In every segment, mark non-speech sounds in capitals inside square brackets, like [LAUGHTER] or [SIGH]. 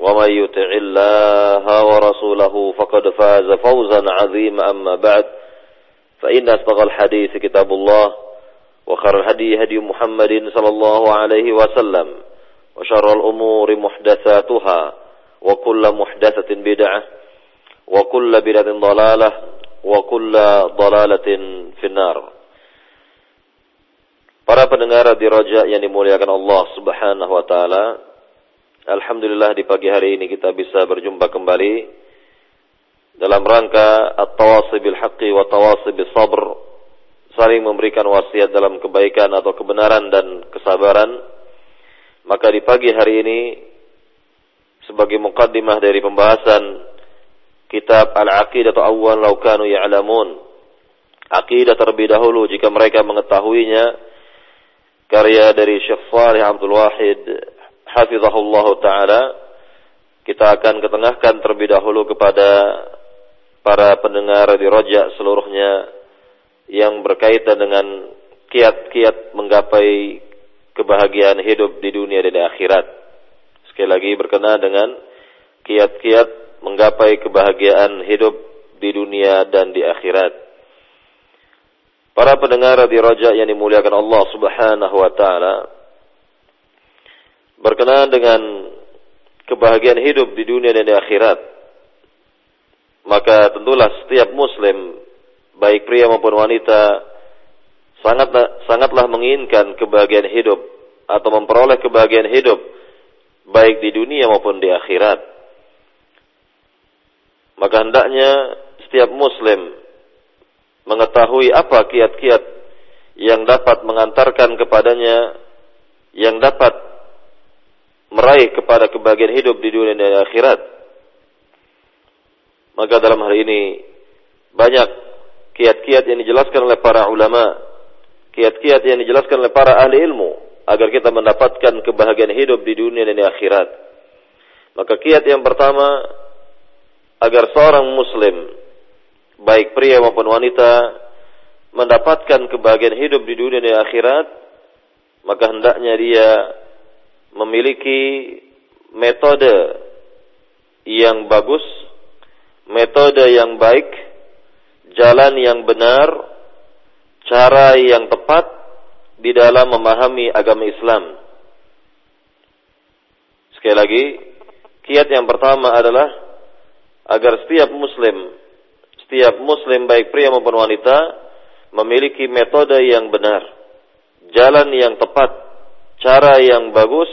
ومن يطع الله ورسوله فقد فاز فوزا عظيما أما بعد فإن أصدق الحديث كتاب الله وخير الهدي هدي محمد صلى الله عليه وسلم وشر الأمور محدثاتها وكل محدثة بدعة وكل بدعة ضلالة وكل ضلالة في النار Para pendengar di Roja yang dimuliakan Allah Subhanahu wa taala, alhamdulillah di pagi hari ini kita bisa berjumpa kembali dalam rangka at-tawasi bil haqqi wa tawasi bis sabr, saling memberikan wasiat dalam kebaikan atau kebenaran dan kesabaran. Maka di pagi hari ini sebagai mukaddimah dari pembahasan kitab Al-Aqidah atau Awwal Law Kanu Ya'lamun. Aqidah terlebih dahulu jika mereka mengetahuinya karya dari Syekh Salih Abdul Wahid hafizahullah taala kita akan ketengahkan terlebih dahulu kepada para pendengar di Rojak seluruhnya yang berkaitan dengan kiat-kiat menggapai kebahagiaan hidup di dunia dan di akhirat. Sekali lagi berkenaan dengan kiat-kiat menggapai kebahagiaan hidup di dunia dan di akhirat. Para pendengar di Raja yang dimuliakan Allah Subhanahu wa taala berkenaan dengan kebahagiaan hidup di dunia dan di akhirat. Maka tentulah setiap muslim baik pria maupun wanita sangat sangatlah menginginkan kebahagiaan hidup atau memperoleh kebahagiaan hidup baik di dunia maupun di akhirat. Maka hendaknya setiap muslim mengetahui apa kiat-kiat yang dapat mengantarkan kepadanya yang dapat meraih kepada kebahagiaan hidup di dunia dan akhirat. Maka dalam hal ini banyak kiat-kiat yang dijelaskan oleh para ulama, kiat-kiat yang dijelaskan oleh para ahli ilmu agar kita mendapatkan kebahagiaan hidup di dunia dan akhirat. Maka kiat yang pertama agar seorang muslim baik pria maupun wanita mendapatkan kebahagiaan hidup di dunia dan akhirat, maka hendaknya dia memiliki metode yang bagus, metode yang baik, jalan yang benar, cara yang tepat di dalam memahami agama Islam. Sekali lagi, kiat yang pertama adalah agar setiap muslim setiap muslim baik pria maupun wanita memiliki metode yang benar, jalan yang tepat, cara yang bagus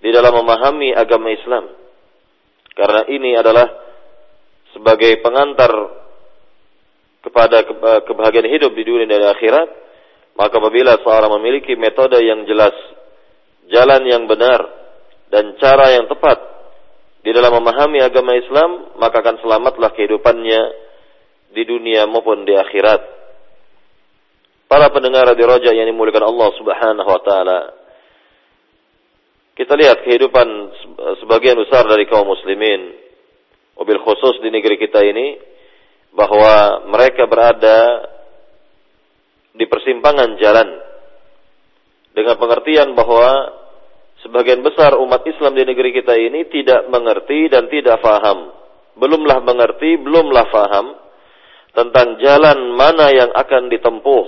di dalam memahami agama Islam. Karena ini adalah sebagai pengantar kepada kebahagiaan hidup di dunia dan akhirat, maka apabila seorang memiliki metode yang jelas, jalan yang benar, dan cara yang tepat di dalam memahami agama Islam, maka akan selamatlah kehidupannya di dunia maupun di akhirat. Para pendengar di Raja yang dimuliakan Allah Subhanahu wa taala. Kita lihat kehidupan sebagian besar dari kaum muslimin, mobil khusus di negeri kita ini bahwa mereka berada di persimpangan jalan dengan pengertian bahwa sebagian besar umat Islam di negeri kita ini tidak mengerti dan tidak faham. Belumlah mengerti, belumlah faham tentang jalan mana yang akan ditempuh,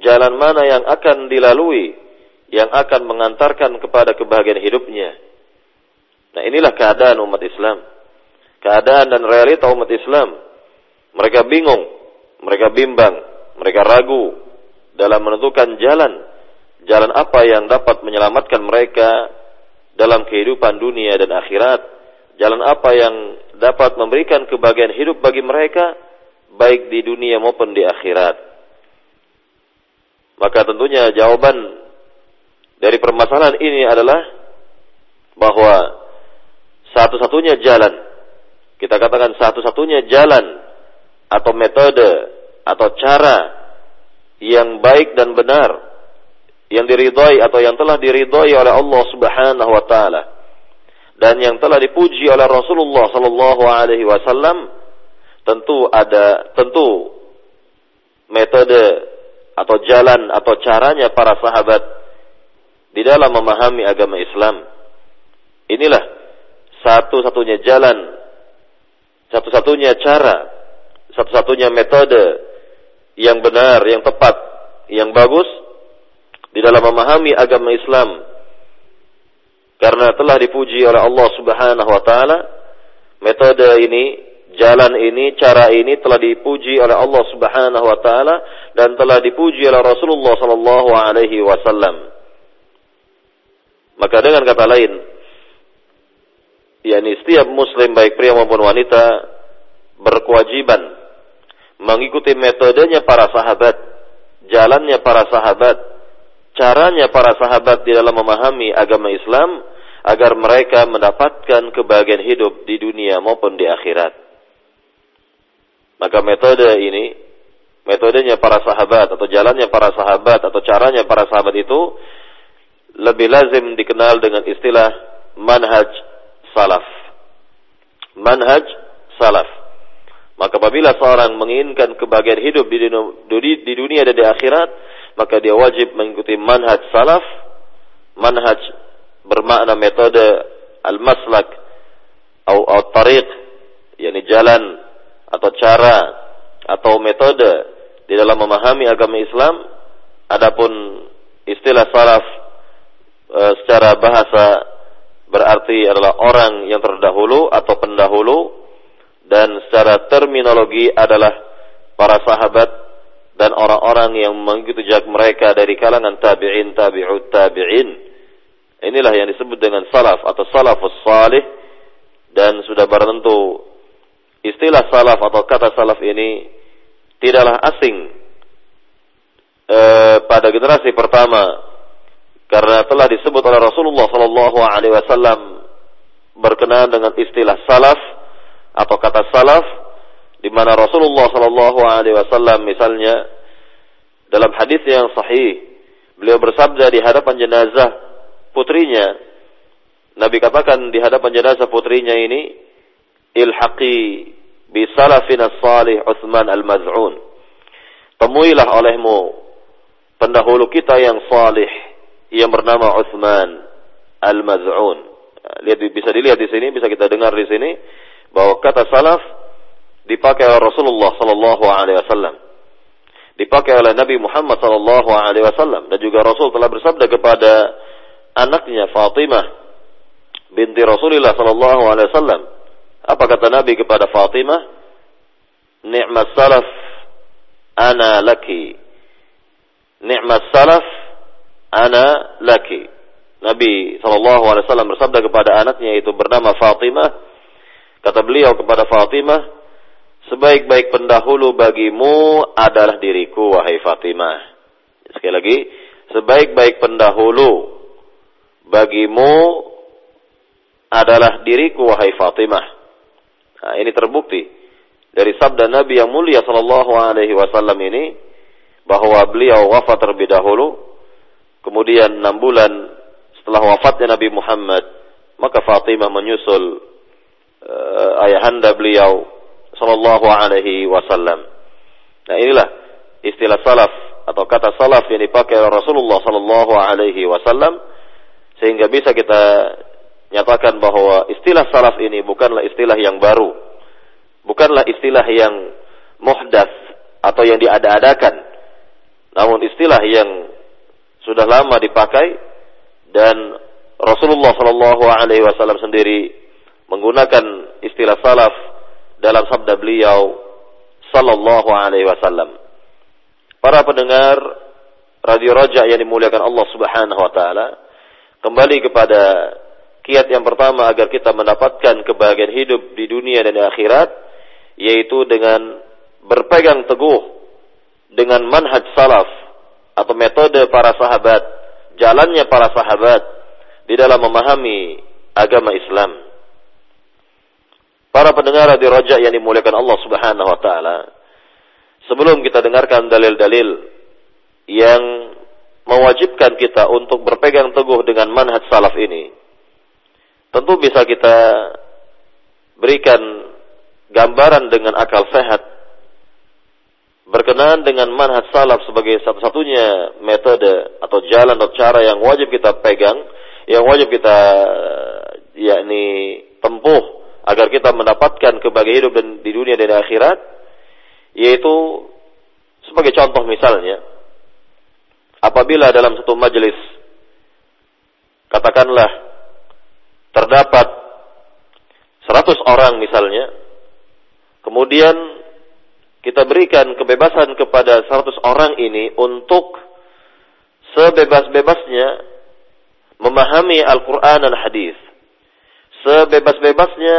jalan mana yang akan dilalui, yang akan mengantarkan kepada kebahagiaan hidupnya. Nah inilah keadaan umat Islam. Keadaan dan realita umat Islam. Mereka bingung, mereka bimbang, mereka ragu dalam menentukan jalan. Jalan apa yang dapat menyelamatkan mereka dalam kehidupan dunia dan akhirat. Jalan apa yang dapat memberikan kebahagiaan hidup bagi mereka baik di dunia maupun di akhirat. Maka tentunya jawaban dari permasalahan ini adalah bahwa satu-satunya jalan, kita katakan satu-satunya jalan atau metode atau cara yang baik dan benar yang diridhai atau yang telah diridhai oleh Allah Subhanahu wa taala dan yang telah dipuji oleh Rasulullah sallallahu alaihi wasallam tentu ada tentu metode atau jalan atau caranya para sahabat di dalam memahami agama Islam. Inilah satu-satunya jalan, satu-satunya cara, satu-satunya metode yang benar, yang tepat, yang bagus di dalam memahami agama Islam. Karena telah dipuji oleh Allah Subhanahu wa taala, metode ini jalan ini, cara ini telah dipuji oleh Allah Subhanahu wa taala dan telah dipuji oleh Rasulullah sallallahu alaihi wasallam. Maka dengan kata lain, yakni setiap muslim baik pria maupun wanita berkewajiban mengikuti metodenya para sahabat, jalannya para sahabat, caranya para sahabat di dalam memahami agama Islam agar mereka mendapatkan kebahagiaan hidup di dunia maupun di akhirat. Maka metode ini, metodenya para sahabat atau jalannya para sahabat atau caranya para sahabat itu lebih lazim dikenal dengan istilah manhaj salaf. Manhaj salaf. Maka apabila seorang menginginkan kebahagiaan hidup di dunia, dan di akhirat, maka dia wajib mengikuti manhaj salaf. Manhaj bermakna metode al-maslak atau tariq, yakni jalan atau cara atau metode di dalam memahami agama Islam adapun istilah salaf secara bahasa berarti adalah orang yang terdahulu atau pendahulu dan secara terminologi adalah para sahabat dan orang-orang yang mengikuti jejak mereka dari kalangan tabi'in tabi'ut tabi'in. Inilah yang disebut dengan salaf atau salafus salih dan sudah barang tentu istilah salaf atau kata salaf ini tidaklah asing e, pada generasi pertama karena telah disebut oleh Rasulullah Sallallahu Alaihi Wasallam berkenaan dengan istilah salaf atau kata salaf di mana Rasulullah Sallallahu Alaihi Wasallam misalnya dalam hadis yang sahih beliau bersabda di hadapan jenazah putrinya Nabi katakan di hadapan jenazah putrinya ini ilhaqi bi salafina salih Utsman al-Maz'un. Temuilah olehmu pendahulu kita yang salih yang bernama Utsman al-Maz'un. Lihat bisa dilihat di sini, bisa kita dengar di sini bahwa kata salaf dipakai oleh Rasulullah sallallahu alaihi wasallam. Dipakai oleh Nabi Muhammad sallallahu alaihi wasallam dan juga Rasul telah bersabda kepada anaknya Fatimah binti Rasulullah sallallahu alaihi wasallam apa kata Nabi kepada Fatimah? Ni'mas salaf ana laki. Ni'mas salaf ana laki. Nabi SAW bersabda kepada anaknya itu bernama Fatimah. Kata beliau kepada Fatimah, sebaik-baik pendahulu bagimu adalah diriku, wahai Fatimah. Sekali lagi, sebaik-baik pendahulu bagimu adalah diriku, wahai Fatimah. Nah, ini terbukti dari sabda Nabi yang mulia Shallallahu Alaihi Wasallam ini bahwa beliau wafat terlebih dahulu, kemudian enam bulan setelah wafatnya Nabi Muhammad, maka Fatimah menyusul uh, ayahanda beliau Shallallahu Alaihi Wasallam. Nah inilah istilah salaf atau kata salaf yang dipakai oleh Rasulullah Shallallahu Alaihi Wasallam sehingga bisa kita nyatakan bahwa istilah salaf ini bukanlah istilah yang baru. Bukanlah istilah yang muhdas atau yang diada-adakan. Namun istilah yang sudah lama dipakai dan Rasulullah Shallallahu Alaihi Wasallam sendiri menggunakan istilah salaf dalam sabda beliau sallallahu alaihi wasallam. Para pendengar Radio Roja yang dimuliakan Allah Subhanahu wa taala, kembali kepada kiat yang pertama agar kita mendapatkan kebahagiaan hidup di dunia dan di akhirat yaitu dengan berpegang teguh dengan manhaj salaf atau metode para sahabat, jalannya para sahabat di dalam memahami agama Islam. Para pendengar di Roja yang dimuliakan Allah Subhanahu wa taala, sebelum kita dengarkan dalil-dalil yang mewajibkan kita untuk berpegang teguh dengan manhaj salaf ini. Tentu bisa kita berikan gambaran dengan akal sehat berkenaan dengan manhaj salaf sebagai satu-satunya metode atau jalan atau cara yang wajib kita pegang, yang wajib kita yakni tempuh agar kita mendapatkan kebahagiaan hidup dan di dunia dan di akhirat, yaitu sebagai contoh misalnya, apabila dalam satu majelis katakanlah terdapat 100 orang misalnya kemudian kita berikan kebebasan kepada 100 orang ini untuk sebebas-bebasnya memahami Al-Quran dan Hadis. Sebebas-bebasnya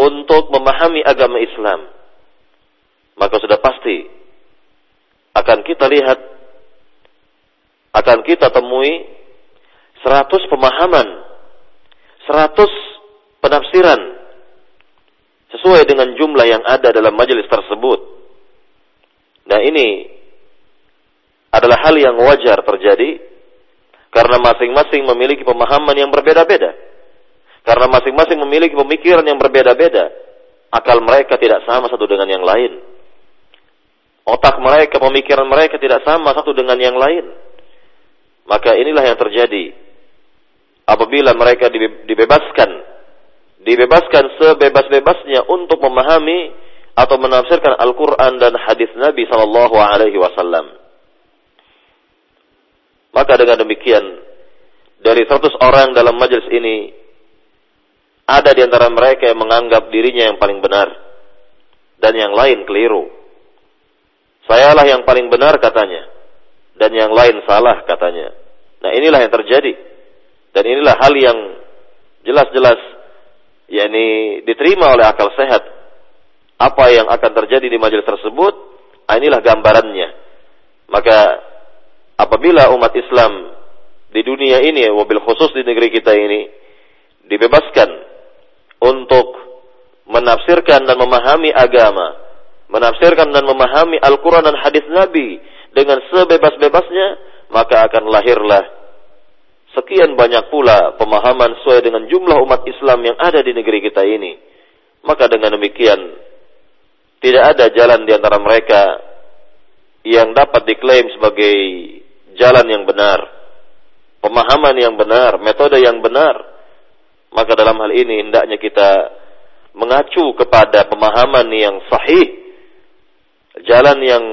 untuk memahami agama Islam. Maka sudah pasti akan kita lihat akan kita temui 100 pemahaman, 100 penafsiran sesuai dengan jumlah yang ada dalam majelis tersebut. Nah ini adalah hal yang wajar terjadi karena masing-masing memiliki pemahaman yang berbeda-beda. Karena masing-masing memiliki pemikiran yang berbeda-beda. Akal mereka tidak sama satu dengan yang lain. Otak mereka, pemikiran mereka tidak sama satu dengan yang lain. Maka inilah yang terjadi apabila mereka dibebaskan dibebaskan sebebas-bebasnya untuk memahami atau menafsirkan Al-Qur'an dan hadis Nabi sallallahu alaihi wasallam. Maka dengan demikian dari 100 orang dalam majelis ini ada di antara mereka yang menganggap dirinya yang paling benar dan yang lain keliru. Sayalah yang paling benar katanya dan yang lain salah katanya. Nah inilah yang terjadi dan inilah hal yang jelas-jelas yakni diterima oleh akal sehat apa yang akan terjadi di majelis tersebut nah, inilah gambarannya maka apabila umat Islam di dunia ini wabil khusus di negeri kita ini dibebaskan untuk menafsirkan dan memahami agama menafsirkan dan memahami Al-Quran dan hadis Nabi dengan sebebas-bebasnya, maka akan lahirlah sekian banyak pula pemahaman sesuai dengan jumlah umat Islam yang ada di negeri kita ini. Maka dengan demikian, tidak ada jalan di antara mereka yang dapat diklaim sebagai jalan yang benar, pemahaman yang benar, metode yang benar. Maka dalam hal ini hendaknya kita mengacu kepada pemahaman yang sahih, jalan yang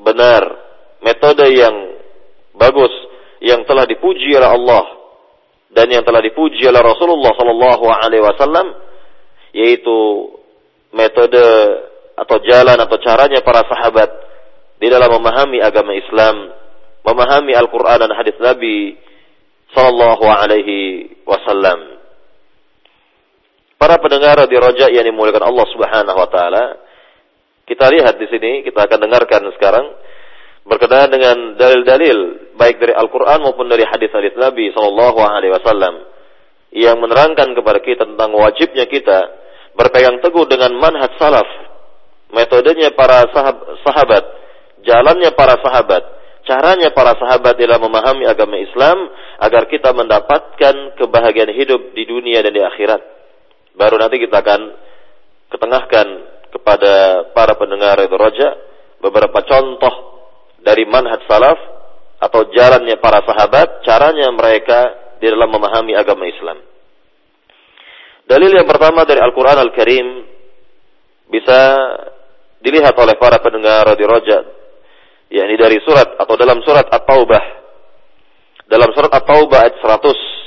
benar, metode yang bagus yang telah dipuji oleh Allah dan yang telah dipuji oleh Rasulullah sallallahu alaihi wasallam yaitu metode atau jalan atau caranya para sahabat di dalam memahami agama Islam, memahami Al-Qur'an dan hadis Nabi sallallahu alaihi wasallam. Para pendengar di Raja yang dimuliakan Allah Subhanahu wa taala, kita lihat di sini, kita akan dengarkan sekarang berkenaan dengan dalil-dalil baik dari Al-Qur'an maupun dari hadis-hadis Nabi sallallahu alaihi wasallam yang menerangkan kepada kita tentang wajibnya kita berpegang teguh dengan manhaj salaf, metodenya para sahabat, jalannya para sahabat, caranya para sahabat dalam memahami agama Islam agar kita mendapatkan kebahagiaan hidup di dunia dan di akhirat. Baru nanti kita akan ketengahkan kepada para pendengar roja beberapa contoh dari manhaj salaf atau jalannya para sahabat, caranya mereka di dalam memahami agama Islam. Dalil yang pertama dari Al-Quran Al-Karim bisa dilihat oleh para pendengar di roja, yakni dari surat atau dalam surat At-Taubah. Dalam surat At-Taubah ayat 100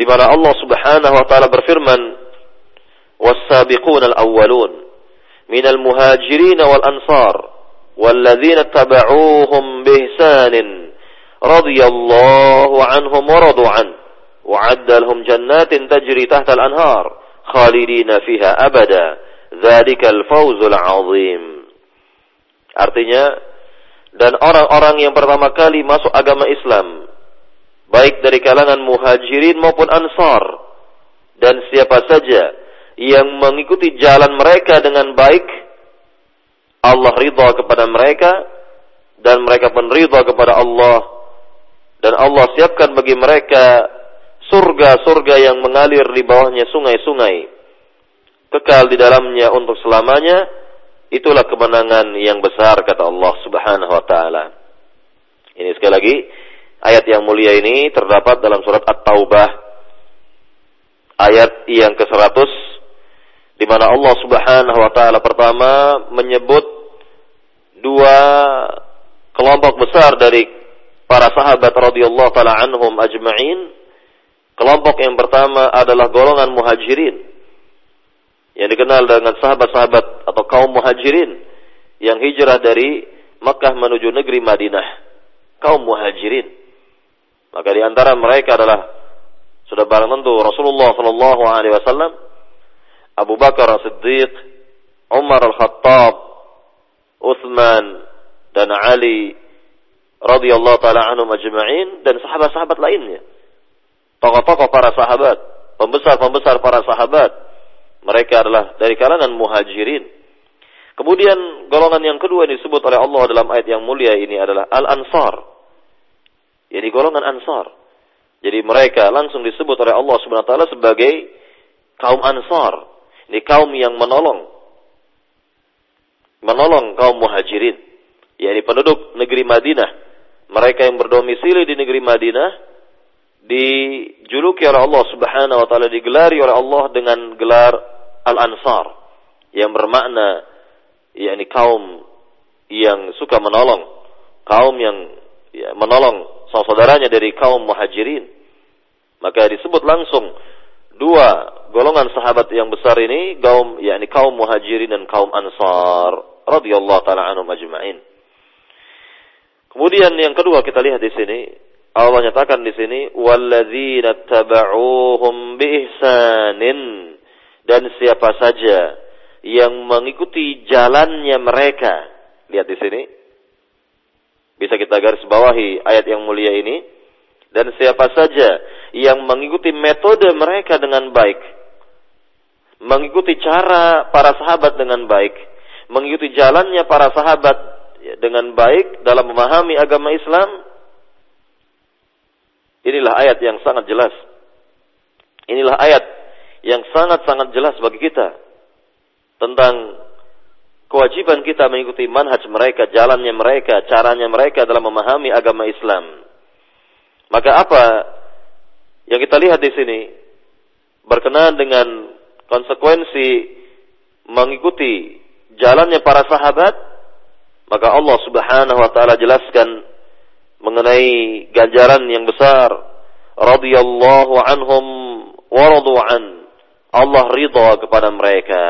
di mana Allah Subhanahu wa taala berfirman was-sabiqun al-awwalun minal muhajirin wal ansar walladzina taba'uuhum bihsanin radhiyallahu anhum wa radu an wa'adda lahum jannatin tajri tahta al-anhar khalidina fiha abada dzalikal fawzul 'azim. Artinya dan orang-orang yang pertama kali masuk agama Islam baik dari kalangan muhajirin maupun ansar dan siapa saja yang mengikuti jalan mereka dengan baik Allah ridha kepada mereka dan mereka pun ridha kepada Allah dan Allah siapkan bagi mereka surga-surga yang mengalir di bawahnya sungai-sungai kekal di dalamnya untuk selamanya itulah kemenangan yang besar kata Allah Subhanahu wa taala ini sekali lagi Ayat yang mulia ini terdapat dalam surat At-Taubah ayat yang ke-100 di mana Allah Subhanahu wa taala pertama menyebut dua kelompok besar dari para sahabat radhiyallahu taala anhum ajma'in. Kelompok yang pertama adalah golongan muhajirin yang dikenal dengan sahabat-sahabat atau kaum muhajirin yang hijrah dari Makkah menuju negeri Madinah. Kaum muhajirin. Maka di antara mereka adalah sudah barang tentu Rasulullah Shallallahu Alaihi Wasallam, Abu Bakar Siddiq, Umar Al Khattab, Uthman dan Ali radhiyallahu taala anhum ajma'in dan sahabat-sahabat lainnya. Tokoh-tokoh para sahabat, pembesar-pembesar para sahabat, mereka adalah dari kalangan muhajirin. Kemudian golongan yang kedua yang disebut oleh Allah dalam ayat yang mulia ini adalah Al-Ansar yakni golongan Ansar. Jadi mereka langsung disebut oleh Allah Subhanahu wa taala sebagai kaum Ansar. Ini kaum yang menolong menolong kaum Muhajirin, yakni penduduk negeri Madinah. Mereka yang berdomisili di negeri Madinah dijuluki oleh Allah Subhanahu wa taala digelari oleh Allah dengan gelar Al-Ansar yang bermakna yakni kaum yang suka menolong, kaum yang ya, menolong saudaranya dari kaum muhajirin. Maka disebut langsung dua golongan sahabat yang besar ini kaum yakni kaum muhajirin dan kaum ansar radhiyallahu taala anhum ajma'in. Kemudian yang kedua kita lihat di sini Allah nyatakan di sini walladzina tabauhum biihsanin dan siapa saja yang mengikuti jalannya mereka. Lihat di sini bisa kita garis bawahi ayat yang mulia ini. Dan siapa saja yang mengikuti metode mereka dengan baik. Mengikuti cara para sahabat dengan baik. Mengikuti jalannya para sahabat dengan baik dalam memahami agama Islam. Inilah ayat yang sangat jelas. Inilah ayat yang sangat-sangat jelas bagi kita tentang kewajiban kita mengikuti manhaj mereka, jalannya mereka, caranya mereka dalam memahami agama Islam. Maka apa yang kita lihat di sini berkenaan dengan konsekuensi mengikuti jalannya para sahabat, maka Allah Subhanahu wa taala jelaskan mengenai ganjaran yang besar. Radhiyallahu anhum wa an. Allah ridha kepada mereka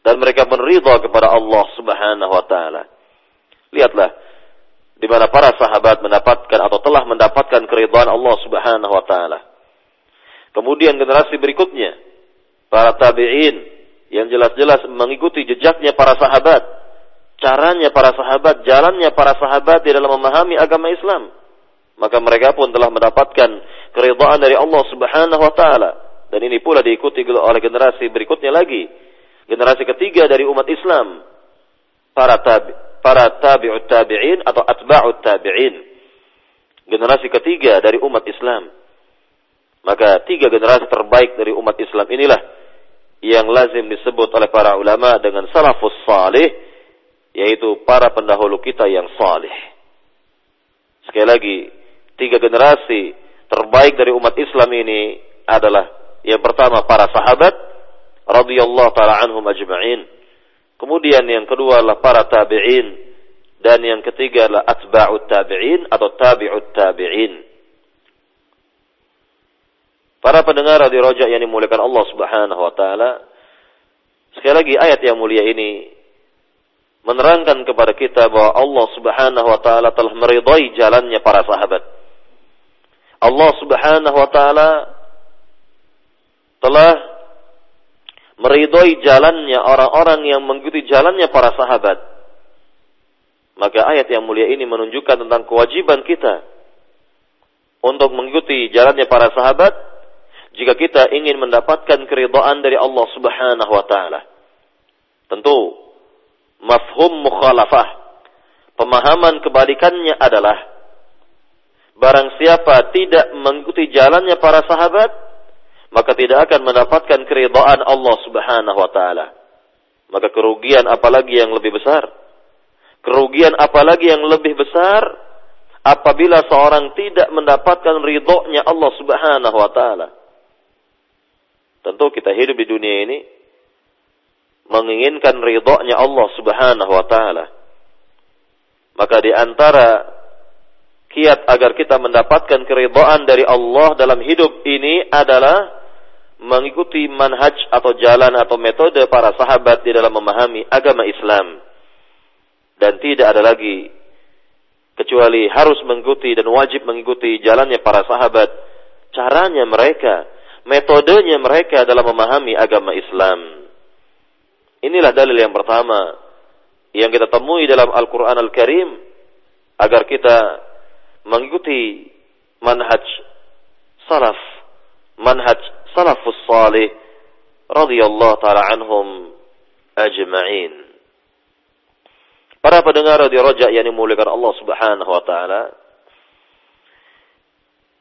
dan mereka meridha kepada Allah Subhanahu wa taala. Lihatlah di mana para sahabat mendapatkan atau telah mendapatkan keridhaan Allah Subhanahu wa taala. Kemudian generasi berikutnya para tabi'in yang jelas-jelas mengikuti jejaknya para sahabat, caranya para sahabat, jalannya para sahabat di dalam memahami agama Islam. Maka mereka pun telah mendapatkan keridhaan dari Allah Subhanahu wa taala dan ini pula diikuti oleh generasi berikutnya lagi. Generasi ketiga dari umat Islam. Para tabi para tabi'ut tabi'in atau atba'ut tabi'in. Generasi ketiga dari umat Islam. Maka tiga generasi terbaik dari umat Islam inilah yang lazim disebut oleh para ulama dengan salafus salih yaitu para pendahulu kita yang salih. Sekali lagi tiga generasi terbaik dari umat Islam ini adalah yang pertama para sahabat radhiyallahu taala anhum ajma'in. Kemudian yang kedua adalah para tabi'in dan yang ketiga adalah atba'ut tabi'in atau tabi'ut tabi'in. Para pendengar di rojak yang dimuliakan Allah Subhanahu wa taala, sekali lagi ayat yang mulia ini menerangkan kepada kita bahwa Allah Subhanahu wa taala telah meridai jalannya para sahabat. Allah Subhanahu wa taala telah meridai jalannya orang-orang yang mengikuti jalannya para sahabat. Maka ayat yang mulia ini menunjukkan tentang kewajiban kita untuk mengikuti jalannya para sahabat jika kita ingin mendapatkan keridhaan dari Allah Subhanahu wa taala. Tentu mafhum mukhalafah. Pemahaman kebalikannya adalah barang siapa tidak mengikuti jalannya para sahabat, maka tidak akan mendapatkan keridhaan Allah Subhanahu wa taala. Maka kerugian apalagi yang lebih besar? Kerugian apalagi yang lebih besar apabila seorang tidak mendapatkan ridhonya Allah Subhanahu wa taala. Tentu kita hidup di dunia ini menginginkan ridhonya Allah Subhanahu wa taala. Maka di antara kiat agar kita mendapatkan keridhaan dari Allah dalam hidup ini adalah mengikuti manhaj atau jalan atau metode para sahabat di dalam memahami agama Islam. Dan tidak ada lagi kecuali harus mengikuti dan wajib mengikuti jalannya para sahabat, caranya mereka, metodenya mereka dalam memahami agama Islam. Inilah dalil yang pertama yang kita temui dalam Al-Quran Al-Karim agar kita mengikuti manhaj salaf, manhaj salafus salih radhiyallahu taala anhum ajma'in. Para pendengar di Raja yang dimuliakan Allah Subhanahu wa taala.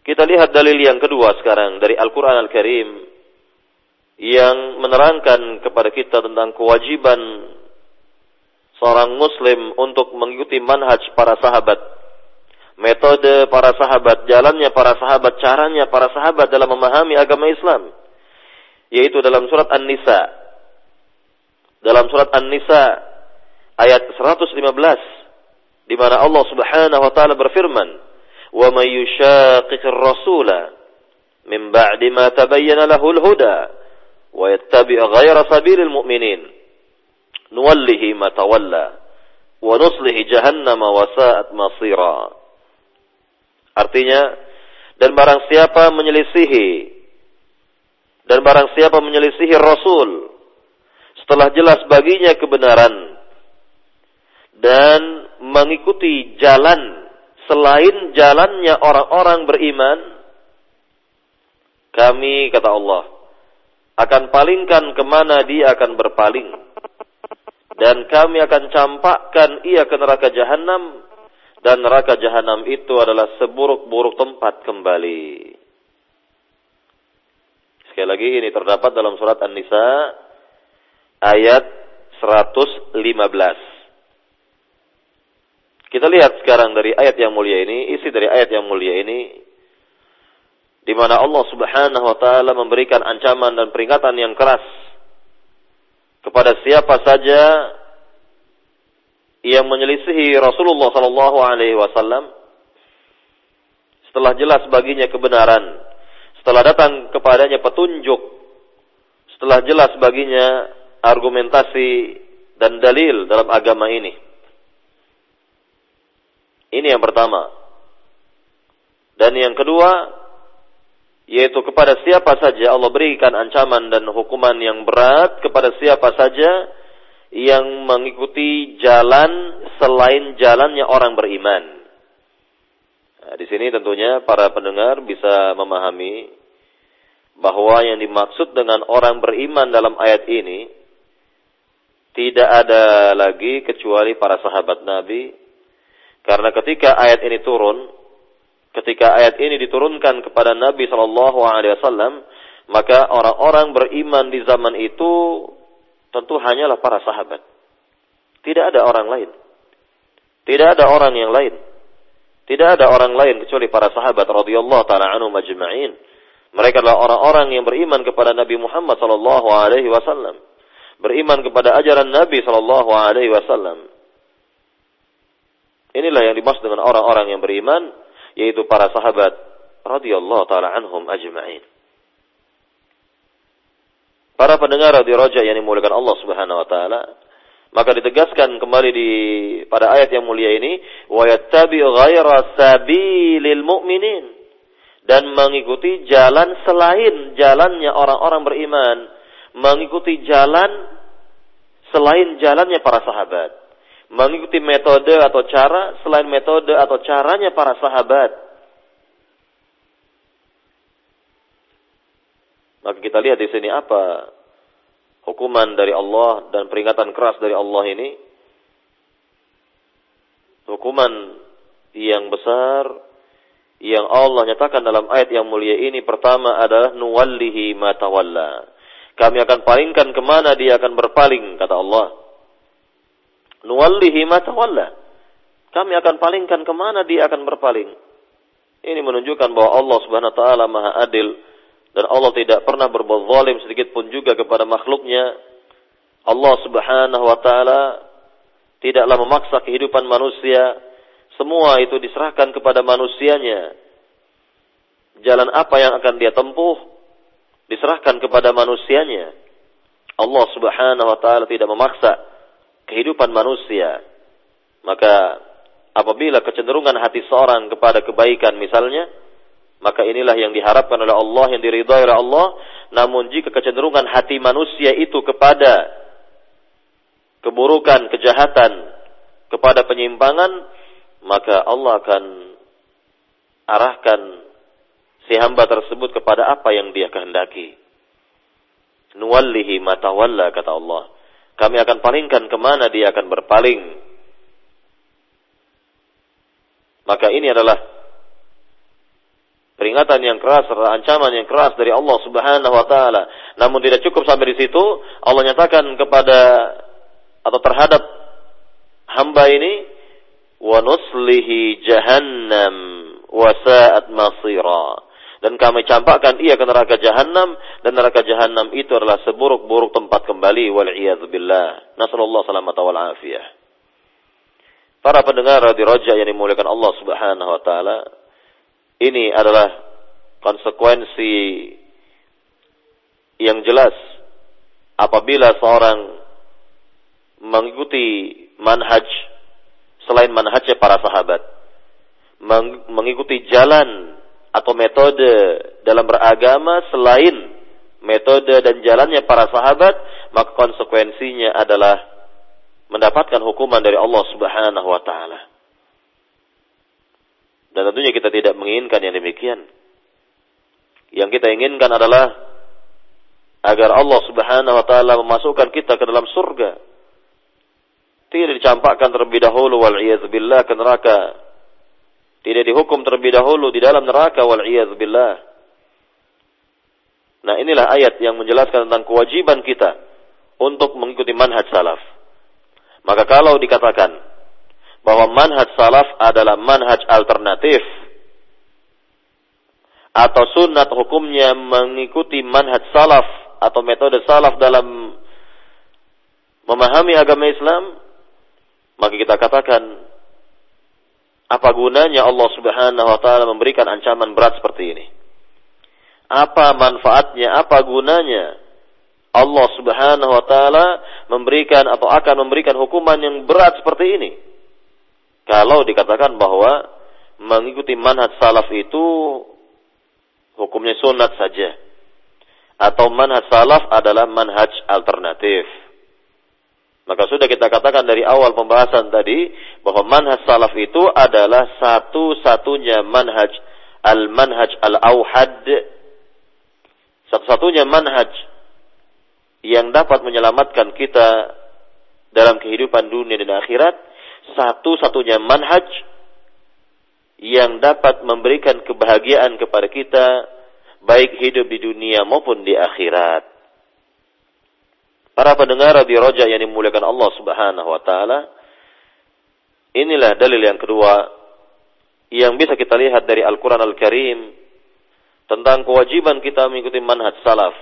Kita lihat dalil yang kedua sekarang dari Al-Qur'an Al-Karim yang menerangkan kepada kita tentang kewajiban seorang muslim untuk mengikuti manhaj para sahabat, metode para sahabat, jalannya para sahabat, caranya para sahabat dalam memahami agama Islam. Yaitu dalam surat An-Nisa. Dalam surat An-Nisa ayat 115 di mana Allah Subhanahu wa taala berfirman, "Wa may yushaqiqir rasula min ba'di ma tabayyana lahul huda wa yattabi' ghayra sabilil mu'minin nuwallihi ma tawalla wa nuslihi jahannama wa sa'at masira." Artinya dan barang siapa menyelisihi dan barang siapa menyelisihi Rasul setelah jelas baginya kebenaran dan mengikuti jalan selain jalannya orang-orang beriman kami kata Allah akan palingkan ke mana dia akan berpaling. Dan kami akan campakkan ia ke neraka jahanam. Dan neraka jahanam itu adalah seburuk-buruk tempat kembali. Sekali lagi ini terdapat dalam surat An-Nisa ayat 115. Kita lihat sekarang dari ayat yang mulia ini, isi dari ayat yang mulia ini di mana Allah Subhanahu wa taala memberikan ancaman dan peringatan yang keras kepada siapa saja yang menyelisihi Rasulullah sallallahu alaihi wasallam setelah jelas baginya kebenaran, setelah datang kepadanya petunjuk, setelah jelas baginya argumentasi dan dalil dalam agama ini. Ini yang pertama. Dan yang kedua, yaitu kepada siapa saja Allah berikan ancaman dan hukuman yang berat kepada siapa saja yang mengikuti jalan selain jalannya orang beriman. Nah, di sini tentunya para pendengar bisa memahami bahwa yang dimaksud dengan orang beriman dalam ayat ini tidak ada lagi kecuali para sahabat Nabi karena ketika ayat ini turun ketika ayat ini diturunkan kepada Nabi Shallallahu Alaihi Wasallam, maka orang-orang beriman di zaman itu tentu hanyalah para sahabat. Tidak ada orang lain. Tidak ada orang yang lain. Tidak ada orang lain kecuali para sahabat radhiyallahu taala anhum majma'in. Mereka adalah orang-orang yang beriman kepada Nabi Muhammad sallallahu alaihi wasallam. Beriman kepada ajaran Nabi sallallahu alaihi wasallam. Inilah yang dimaksud dengan orang-orang yang beriman yaitu para sahabat radhiyallahu taala anhum ajma'in. Para pendengar radio Roja yang dimuliakan Allah Subhanahu wa taala, maka ditegaskan kembali di pada ayat yang mulia ini, wa yattabi ghaira sabilil mu'minin dan mengikuti jalan selain jalannya orang-orang beriman, mengikuti jalan selain jalannya para sahabat, mengikuti metode atau cara selain metode atau caranya para sahabat. Maka kita lihat di sini apa hukuman dari Allah dan peringatan keras dari Allah ini. Hukuman yang besar yang Allah nyatakan dalam ayat yang mulia ini pertama adalah nuwallihi matawalla. Kami akan palingkan ke mana dia akan berpaling kata Allah. Nuwallihi matawalla. Kami akan palingkan ke mana dia akan berpaling. Ini menunjukkan bahwa Allah subhanahu wa ta'ala maha adil dan Allah tidak pernah berbuat zalim sedikit pun juga kepada makhluknya. Allah Subhanahu wa taala tidaklah memaksa kehidupan manusia. Semua itu diserahkan kepada manusianya. Jalan apa yang akan dia tempuh diserahkan kepada manusianya. Allah Subhanahu wa taala tidak memaksa kehidupan manusia. Maka apabila kecenderungan hati seorang kepada kebaikan misalnya, maka inilah yang diharapkan oleh Allah, yang diridhai oleh Allah. Namun jika kecenderungan hati manusia itu kepada keburukan, kejahatan, kepada penyimpangan, maka Allah akan arahkan si hamba tersebut kepada apa yang dia kehendaki. Nuwallihi matawalla kata Allah. Kami akan palingkan ke mana dia akan berpaling. Maka ini adalah peringatan yang keras, ancaman yang keras dari Allah Subhanahu wa taala. Namun tidak cukup sampai di situ, Allah nyatakan kepada atau terhadap hamba ini wa nuslihi jahannam wa sa'at masira. Dan kami campakkan ia ke neraka jahanam dan neraka jahanam itu adalah seburuk-buruk tempat kembali wal billah. Nasallallahu salamata wal afiyah. Para pendengar di Raja yang dimuliakan Allah Subhanahu wa taala, ini adalah konsekuensi yang jelas apabila seorang mengikuti manhaj selain manhajnya para sahabat, mengikuti jalan atau metode dalam beragama selain metode dan jalannya para sahabat, maka konsekuensinya adalah mendapatkan hukuman dari Allah Subhanahu wa taala. Dan tentunya kita tidak menginginkan yang demikian. Yang kita inginkan adalah agar Allah Subhanahu wa taala memasukkan kita ke dalam surga. Tidak dicampakkan terlebih dahulu wal billah ke neraka. Tidak dihukum terlebih dahulu di dalam neraka wal billah. Nah, inilah ayat yang menjelaskan tentang kewajiban kita untuk mengikuti manhaj salaf. Maka kalau dikatakan bahwa manhaj salaf adalah manhaj alternatif atau sunat hukumnya mengikuti manhaj salaf atau metode salaf dalam memahami agama Islam, maka kita katakan apa gunanya Allah Subhanahu wa taala memberikan ancaman berat seperti ini? Apa manfaatnya? Apa gunanya? Allah Subhanahu wa taala memberikan atau akan memberikan hukuman yang berat seperti ini kalau dikatakan bahwa mengikuti manhaj salaf itu hukumnya sunat saja. Atau manhaj salaf adalah manhaj alternatif. Maka sudah kita katakan dari awal pembahasan tadi bahwa manhaj salaf itu adalah satu-satunya manhaj al-manhaj al-auhad. Satu-satunya manhaj yang dapat menyelamatkan kita dalam kehidupan dunia dan akhirat satu-satunya manhaj yang dapat memberikan kebahagiaan kepada kita baik hidup di dunia maupun di akhirat. Para pendengar di roja yang dimuliakan Allah Subhanahu wa taala, inilah dalil yang kedua yang bisa kita lihat dari Al-Qur'an Al-Karim tentang kewajiban kita mengikuti manhaj salaf.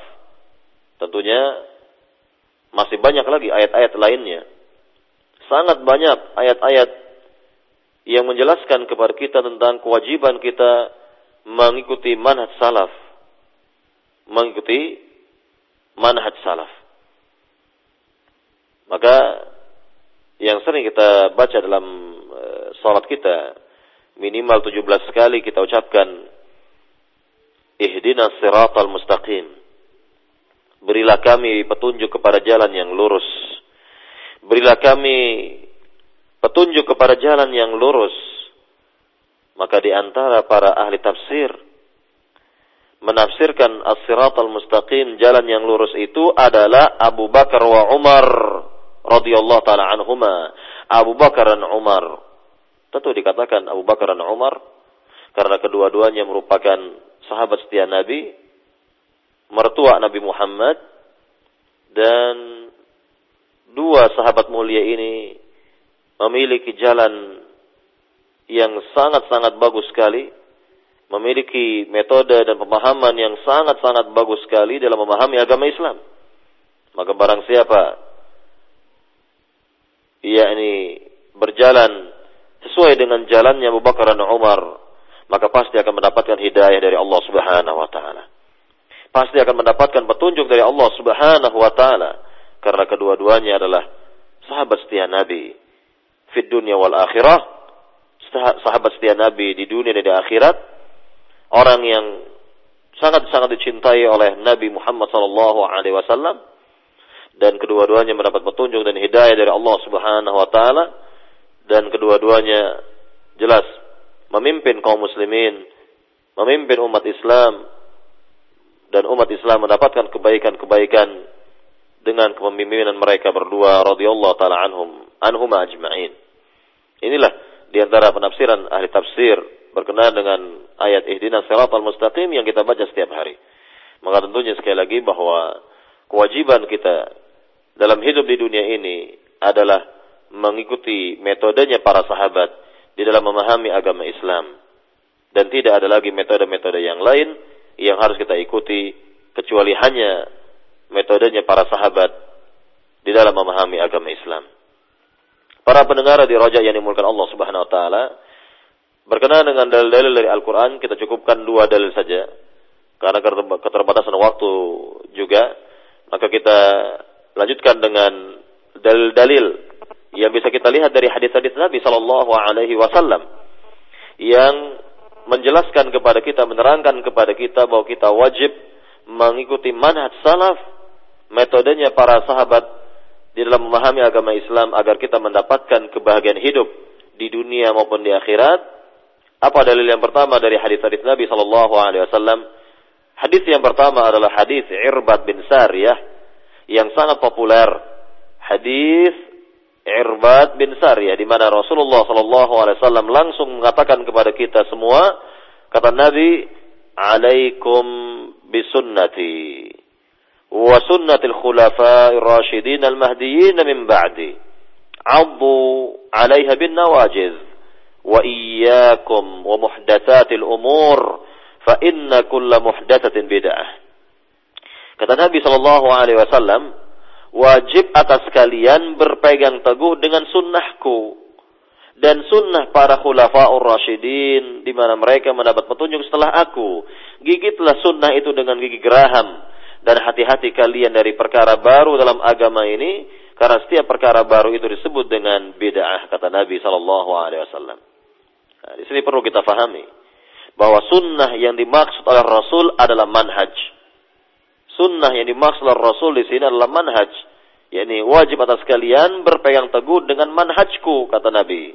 Tentunya masih banyak lagi ayat-ayat lainnya sangat banyak ayat-ayat yang menjelaskan kepada kita tentang kewajiban kita mengikuti manhaj salaf, mengikuti manhaj salaf. Maka yang sering kita baca dalam uh, salat kita minimal 17 kali kita ucapkan ihdinas siratal mustaqim. Berilah kami petunjuk kepada jalan yang lurus. Berilah kami petunjuk kepada jalan yang lurus. Maka di antara para ahli tafsir menafsirkan as-siratal mustaqim jalan yang lurus itu adalah Abu Bakar wa Umar radhiyallahu taala anhuma. Abu Bakar dan Umar. Tentu dikatakan Abu Bakar dan Umar karena kedua-duanya merupakan sahabat setia Nabi, mertua Nabi Muhammad dan dua sahabat mulia ini memiliki jalan yang sangat-sangat bagus sekali, memiliki metode dan pemahaman yang sangat-sangat bagus sekali dalam memahami agama Islam. Maka barang siapa yakni berjalan sesuai dengan jalannya Abu Bakar dan Umar, maka pasti akan mendapatkan hidayah dari Allah Subhanahu wa taala. Pasti akan mendapatkan petunjuk dari Allah Subhanahu wa taala karena kedua-duanya adalah sahabat setia Nabi fid dunya wal akhirah, sahabat setia Nabi di dunia dan di akhirat, orang yang sangat-sangat dicintai oleh Nabi Muhammad sallallahu alaihi wasallam. Dan kedua-duanya mendapat petunjuk dan hidayah dari Allah Subhanahu wa taala. Dan kedua-duanya jelas memimpin kaum muslimin, memimpin umat Islam. Dan umat Islam mendapatkan kebaikan-kebaikan dengan kepemimpinan mereka berdua radhiyallahu taala anhum anhum ajma'in. Inilah di antara penafsiran ahli tafsir berkenaan dengan ayat ihdinas siratal mustaqim yang kita baca setiap hari. Maka tentunya sekali lagi bahwa kewajiban kita dalam hidup di dunia ini adalah mengikuti metodenya para sahabat di dalam memahami agama Islam. Dan tidak ada lagi metode-metode yang lain yang harus kita ikuti kecuali hanya metodenya para sahabat di dalam memahami agama Islam. Para pendengar di Raja yang dimulakan Allah Subhanahu wa taala, berkenaan dengan dalil-dalil dari Al-Qur'an kita cukupkan dua dalil saja. Karena keterbatasan waktu juga, maka kita lanjutkan dengan dalil-dalil yang bisa kita lihat dari hadis-hadis Nabi Shallallahu Alaihi Wasallam yang menjelaskan kepada kita, menerangkan kepada kita bahwa kita wajib mengikuti manhaj salaf, metodenya para sahabat di dalam memahami agama Islam agar kita mendapatkan kebahagiaan hidup di dunia maupun di akhirat. Apa dalil yang pertama dari hadis-hadis Nabi Shallallahu Alaihi Wasallam? Hadis yang pertama adalah hadis Irbad bin Sariyah yang sangat populer hadis Irbad bin Sariyah di mana Rasulullah sallallahu alaihi wasallam langsung mengatakan kepada kita semua kata Nabi alaikum bisunnati wa sunnatil khulafa'ir rasyidin al mahdiyyin min ba'di. Addu 'alaiha bin nawajiz. Wa iyyakum wa muhdatsatil Kata Nabi Alaihi Wasallam, wajib atas kalian berpegang teguh dengan sunnahku dan sunnah para khulafaur rasyidin di mana mereka mendapat petunjuk setelah aku. Gigitlah sunnah itu dengan gigi geraham dan hati-hati kalian dari perkara baru dalam agama ini karena setiap perkara baru itu disebut dengan bid'ah kata Nabi Shallallahu Alaihi Wasallam. Nah, di sini perlu kita fahami bahwa sunnah yang dimaksud oleh Rasul adalah manhaj Sunnah yang dimaksud Rasul di sini adalah manhaj. yakni wajib atas kalian berpegang teguh dengan manhajku, kata Nabi.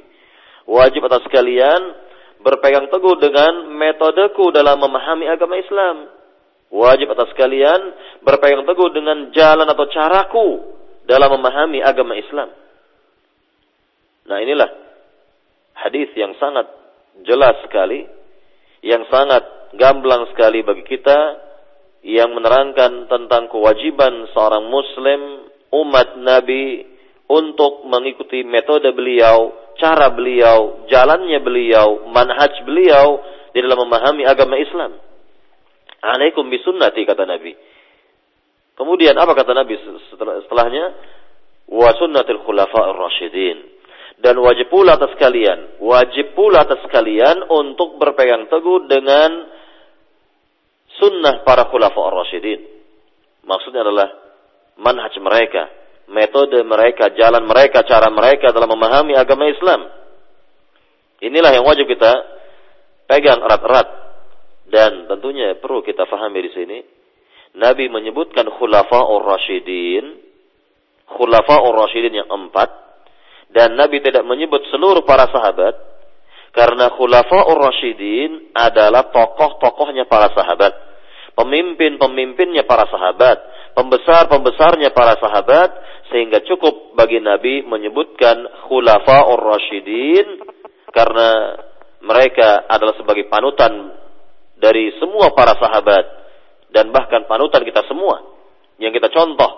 Wajib atas kalian berpegang teguh dengan metodeku dalam memahami agama Islam. Wajib atas kalian berpegang teguh dengan jalan atau caraku dalam memahami agama Islam. Nah inilah hadis yang sangat jelas sekali, yang sangat gamblang sekali bagi kita yang menerangkan tentang kewajiban seorang muslim umat Nabi untuk mengikuti metode beliau, cara beliau, jalannya beliau, manhaj beliau di dalam memahami agama Islam. Alaikum bisunnati kata Nabi. Kemudian apa kata Nabi setelahnya? Wa sunnatil khulafa'ir rasyidin. Dan wajib pula atas kalian, wajib pula atas kalian untuk berpegang teguh dengan sunnah para khulafa ar-rasyidin. Maksudnya adalah manhaj mereka, metode mereka, jalan mereka, cara mereka dalam memahami agama Islam. Inilah yang wajib kita pegang erat-erat dan tentunya perlu kita fahami di sini. Nabi menyebutkan khulafa'ur rasyidin, khulafa'ur rasyidin yang empat, dan Nabi tidak menyebut seluruh para sahabat, karena khulafa'ur rasyidin adalah tokoh-tokohnya para sahabat, pemimpin-pemimpinnya para sahabat, pembesar-pembesarnya para sahabat, sehingga cukup bagi Nabi menyebutkan khulafa'ur rasyidin, karena mereka adalah sebagai panutan dari semua para sahabat dan bahkan panutan kita semua yang kita contoh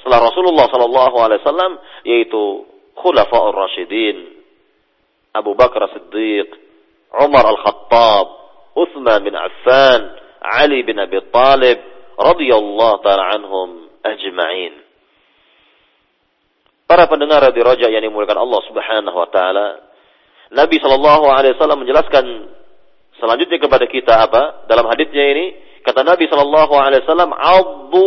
setelah Rasulullah sallallahu alaihi wasallam yaitu khulafaur rasyidin Abu Bakar Siddiq, Umar Al-Khattab, Uthman bin Affan, Ali bin Abi Talib radhiyallahu taala anhum ajma'in. Para pendengar di Raja yang dimuliakan Allah Subhanahu wa taala, Nabi sallallahu alaihi wasallam menjelaskan Selanjutnya kepada kita apa? Dalam hadisnya ini kata Nabi Shallallahu Alaihi Wasallam, "Abu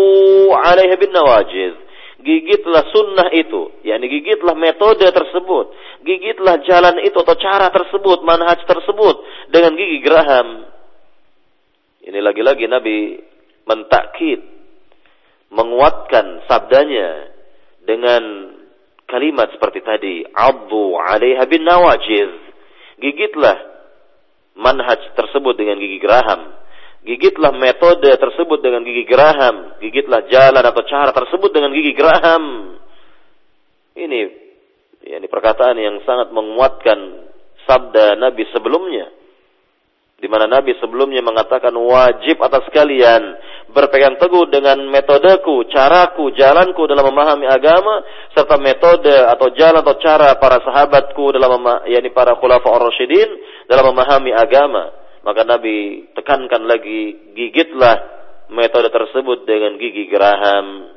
alaihi bin nawajiz." Gigitlah sunnah itu, yakni gigitlah metode tersebut, gigitlah jalan itu atau cara tersebut, manhaj tersebut dengan gigi geraham. Ini lagi-lagi Nabi mentakkid, menguatkan sabdanya dengan kalimat seperti tadi, "Abu alaiha bin nawajiz." Gigitlah manhaj tersebut dengan gigi geraham. Gigitlah metode tersebut dengan gigi geraham. Gigitlah jalan atau cara tersebut dengan gigi geraham. Ini ya, ini perkataan yang sangat menguatkan sabda Nabi sebelumnya. Di mana Nabi sebelumnya mengatakan wajib atas kalian berpegang teguh dengan metodeku, caraku, jalanku dalam memahami agama serta metode atau jalan atau cara para sahabatku dalam yakni para khulafa ar-rasyidin dalam memahami agama. Maka Nabi tekankan lagi gigitlah metode tersebut dengan gigi geraham.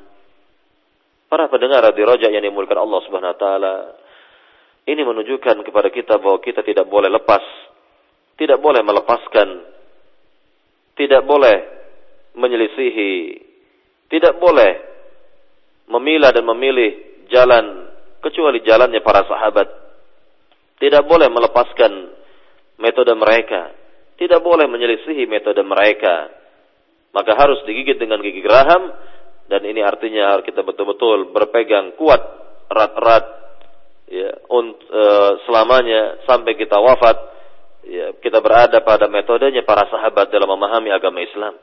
Para pendengar di rojak yang dimulakan Allah Subhanahu wa taala, ini menunjukkan kepada kita bahwa kita tidak boleh lepas, tidak boleh melepaskan, tidak boleh menyelisihi, tidak boleh memilah dan memilih jalan kecuali jalannya para sahabat. Tidak boleh melepaskan metode mereka. Tidak boleh menyelisihi metode mereka. Maka harus digigit dengan gigi geraham dan ini artinya kita betul-betul berpegang kuat erat-erat ya e, selamanya sampai kita wafat ya kita berada pada metodenya para sahabat dalam memahami agama Islam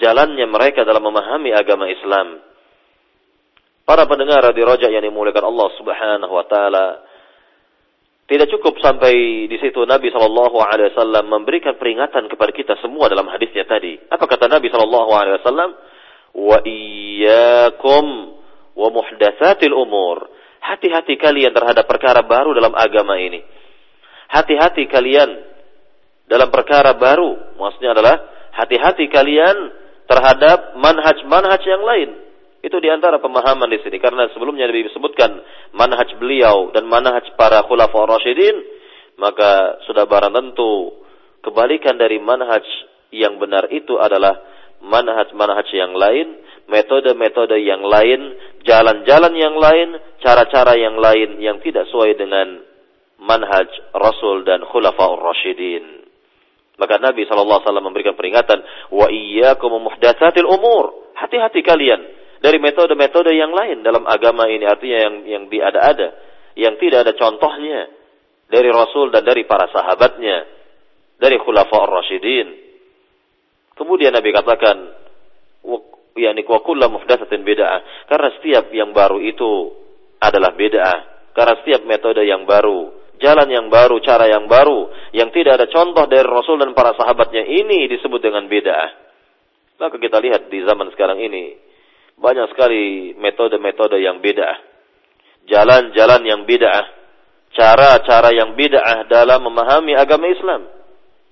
jalannya mereka dalam memahami agama Islam. Para pendengar di rojak yang dimuliakan Allah Subhanahu wa taala, tidak cukup sampai di situ Nabi Shallallahu Alaihi Wasallam memberikan peringatan kepada kita semua dalam hadisnya tadi. Apa kata Nabi Shallallahu Alaihi Wasallam? Wa iyyakum wa muhdatsatil umur. Hati-hati kalian terhadap perkara baru dalam agama ini. Hati-hati kalian dalam perkara baru. Maksudnya adalah hati-hati kalian terhadap manhaj-manhaj yang lain. Itu di antara pemahaman di sini. Karena sebelumnya disebutkan manhaj beliau dan manhaj para khulafa rasyidin. Maka sudah barang tentu kebalikan dari manhaj yang benar itu adalah manhaj-manhaj yang lain, metode-metode yang lain, jalan-jalan yang lain, cara-cara yang lain yang tidak sesuai dengan manhaj Rasul dan khulafa rasyidin. Maka Nabi SAW memberikan peringatan, wa iyyakum muhdatsatil umur. Hati-hati kalian dari metode-metode yang lain dalam agama ini artinya yang yang diada-ada, yang tidak ada contohnya dari Rasul dan dari para sahabatnya, dari khulafaur rasyidin. Kemudian Nabi katakan, yakni wa kullu muhdatsatin bid'ah. Karena setiap yang baru itu adalah bid'ah. Karena setiap metode yang baru jalan yang baru, cara yang baru, yang tidak ada contoh dari Rasul dan para sahabatnya ini disebut dengan beda. Maka kita lihat di zaman sekarang ini banyak sekali metode-metode yang beda, jalan-jalan yang beda, cara-cara yang beda dalam memahami agama Islam.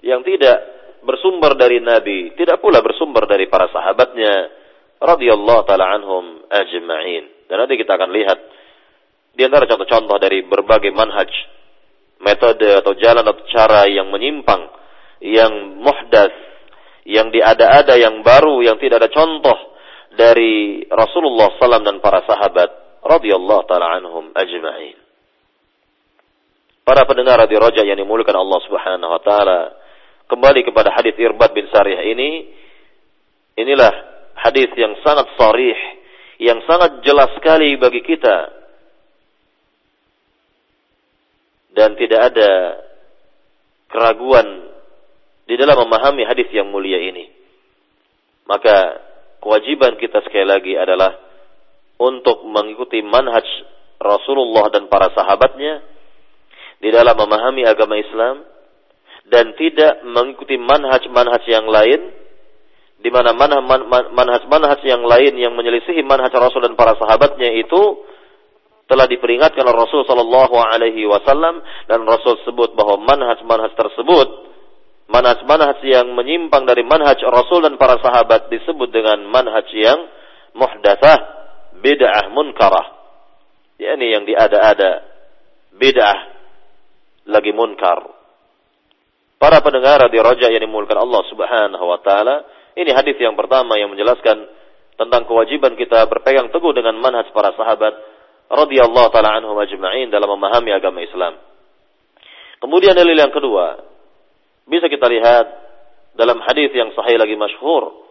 Yang tidak bersumber dari Nabi, tidak pula bersumber dari para sahabatnya radhiyallahu taala anhum ajma'in. Dan nanti kita akan lihat di antara contoh-contoh dari berbagai manhaj metode atau jalan atau cara yang menyimpang, yang muhdas, yang diada-ada, yang baru, yang tidak ada contoh dari Rasulullah SAW dan para sahabat radhiyallahu taala anhum ajma'in. Para pendengar di Roja yang dimulakan Allah Subhanahu wa taala, kembali kepada hadis Irbad bin Sarih ini, inilah hadis yang sangat sarih, yang sangat jelas sekali bagi kita. Dan tidak ada keraguan di dalam memahami hadis yang mulia ini. Maka kewajiban kita sekali lagi adalah untuk mengikuti manhaj Rasulullah dan para sahabatnya di dalam memahami agama Islam dan tidak mengikuti manhaj-manhaj yang lain di mana manhaj-manhaj yang lain yang menyelisihi manhaj Rasul dan para sahabatnya itu telah diperingatkan oleh Rasul Shallallahu Alaihi Wasallam dan Rasul sebut bahwa manhaj-manhaj tersebut manhaj-manhaj yang menyimpang dari manhaj Rasul dan para sahabat disebut dengan manhaj yang muhdatsah, bid'ah munkarah. yakni yang diada-ada, bid'ah lagi munkar. Para pendengar di Raja yang dimulakan Allah Subhanahu wa taala, ini hadis yang pertama yang menjelaskan tentang kewajiban kita berpegang teguh dengan manhaj para sahabat radhiyallahu taala anhum ajma'in dalam memahami agama Islam. Kemudian dalil yang kedua, bisa kita lihat dalam hadis yang sahih lagi masyhur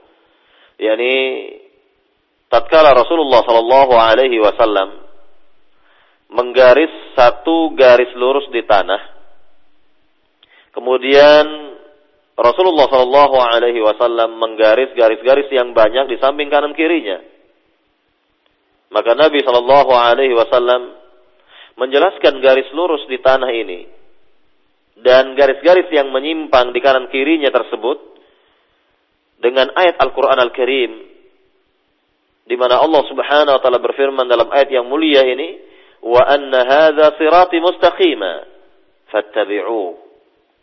yakni tatkala Rasulullah sallallahu alaihi wasallam menggaris satu garis lurus di tanah kemudian Rasulullah sallallahu alaihi wasallam menggaris garis-garis yang banyak di samping kanan kirinya maka Nabi sallallahu alaihi wasallam menjelaskan garis lurus di tanah ini dan garis-garis yang menyimpang di kanan kirinya tersebut dengan ayat Al-Qur'an Al-Karim di mana Allah Subhanahu wa taala berfirman dalam ayat yang mulia ini wa anna hadza sirati mustaqima fattabi'u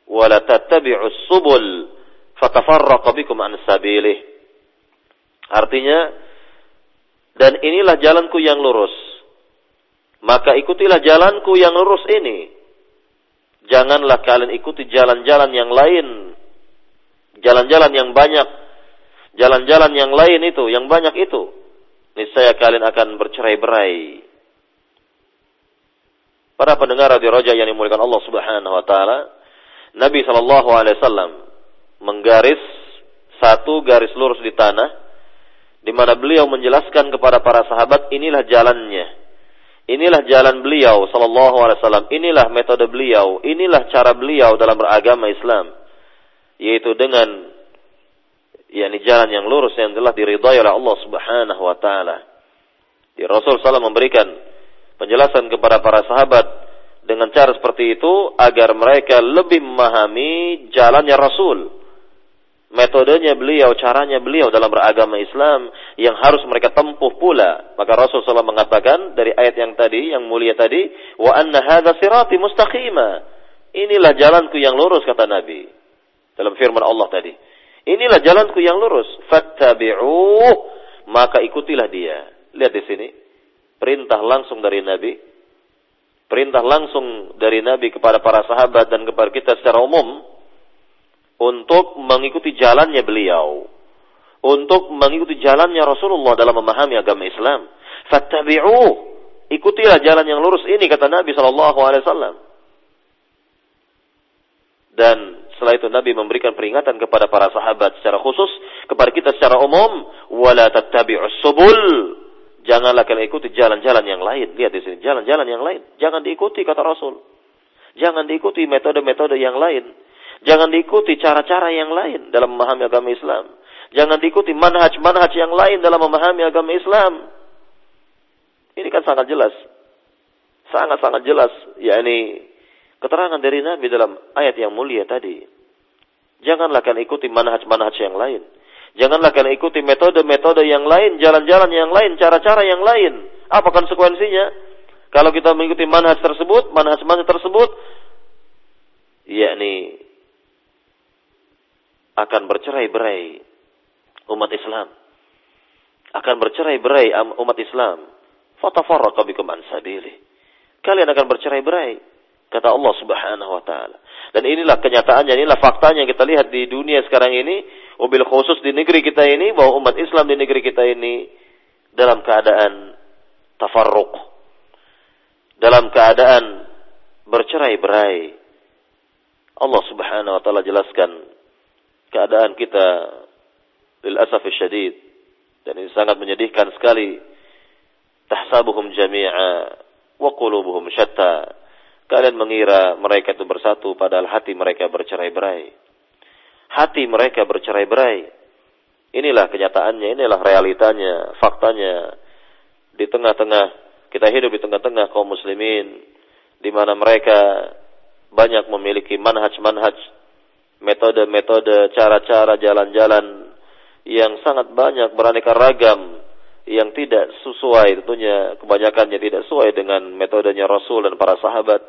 wa la tattabi'us subul fatafarraqa bikum an sabilih. Artinya dan inilah jalanku yang lurus. Maka ikutilah jalanku yang lurus ini Janganlah kalian ikuti jalan-jalan yang lain. Jalan-jalan yang banyak. Jalan-jalan yang lain itu, yang banyak itu. Niscaya kalian akan bercerai-berai. Para pendengar radio Roja yang dimuliakan Allah Subhanahu wa taala, Nabi sallallahu alaihi wasallam menggaris satu garis lurus di tanah di mana beliau menjelaskan kepada para sahabat inilah jalannya Inilah jalan beliau sallallahu alaihi wasallam, inilah metode beliau, inilah cara beliau dalam beragama Islam. Yaitu dengan yakni jalan yang lurus yang telah diridhai oleh Allah Subhanahu wa taala. Di Rasul sallallahu memberikan penjelasan kepada para sahabat dengan cara seperti itu agar mereka lebih memahami jalannya Rasul metodenya beliau, caranya beliau dalam beragama Islam yang harus mereka tempuh pula. Maka Rasulullah SAW mengatakan dari ayat yang tadi, yang mulia tadi, wa anna hadza sirati mustaqima. Inilah jalanku yang lurus kata Nabi. Dalam firman Allah tadi. Inilah jalanku yang lurus. Fattabi'uh. Maka ikutilah dia. Lihat di sini. Perintah langsung dari Nabi. Perintah langsung dari Nabi kepada para sahabat dan kepada kita secara umum untuk mengikuti jalannya beliau, untuk mengikuti jalannya Rasulullah dalam memahami agama Islam. Fattabi'uh, ikutilah jalan yang lurus ini kata Nabi sallallahu alaihi wasallam. Dan setelah itu Nabi memberikan peringatan kepada para sahabat secara khusus, kepada kita secara umum, wala tattabi'us subul. Janganlah kalian ikuti jalan-jalan yang lain. Lihat di sini, jalan-jalan yang lain. Jangan diikuti kata Rasul. Jangan diikuti metode-metode yang lain Jangan diikuti cara-cara yang lain dalam memahami agama Islam. Jangan diikuti manhaj-manhaj yang lain dalam memahami agama Islam. Ini kan sangat jelas. Sangat-sangat jelas. Ya ini keterangan dari Nabi dalam ayat yang mulia tadi. Janganlah kalian ikuti manhaj-manhaj yang lain. Janganlah kalian ikuti metode-metode yang lain, jalan-jalan yang lain, cara-cara yang lain. Apa konsekuensinya? Kalau kita mengikuti manhaj tersebut, manhaj-manhaj tersebut, yakni akan bercerai-berai umat Islam. Akan bercerai-berai umat Islam. Fatafarraqa bikum an sabili. Kalian akan bercerai-berai Kata Allah Subhanahu wa taala. Dan inilah kenyataannya, inilah faktanya yang kita lihat di dunia sekarang ini, mobil khusus di negeri kita ini bahwa umat Islam di negeri kita ini dalam keadaan tafarruq. Dalam keadaan bercerai-berai. Allah Subhanahu wa taala jelaskan keadaan kita lil asaf syadid dan ini sangat menyedihkan sekali tahsabuhum jami'a wa qulubuhum syatta Kalian mengira mereka itu bersatu padahal hati mereka bercerai-berai. Hati mereka bercerai-berai. Inilah kenyataannya, inilah realitanya, faktanya. Di tengah-tengah, kita hidup di tengah-tengah kaum muslimin. Di mana mereka banyak memiliki manhaj-manhaj, metode-metode, cara-cara, jalan-jalan yang sangat banyak beraneka ragam yang tidak sesuai tentunya kebanyakannya tidak sesuai dengan metodenya Rasul dan para sahabat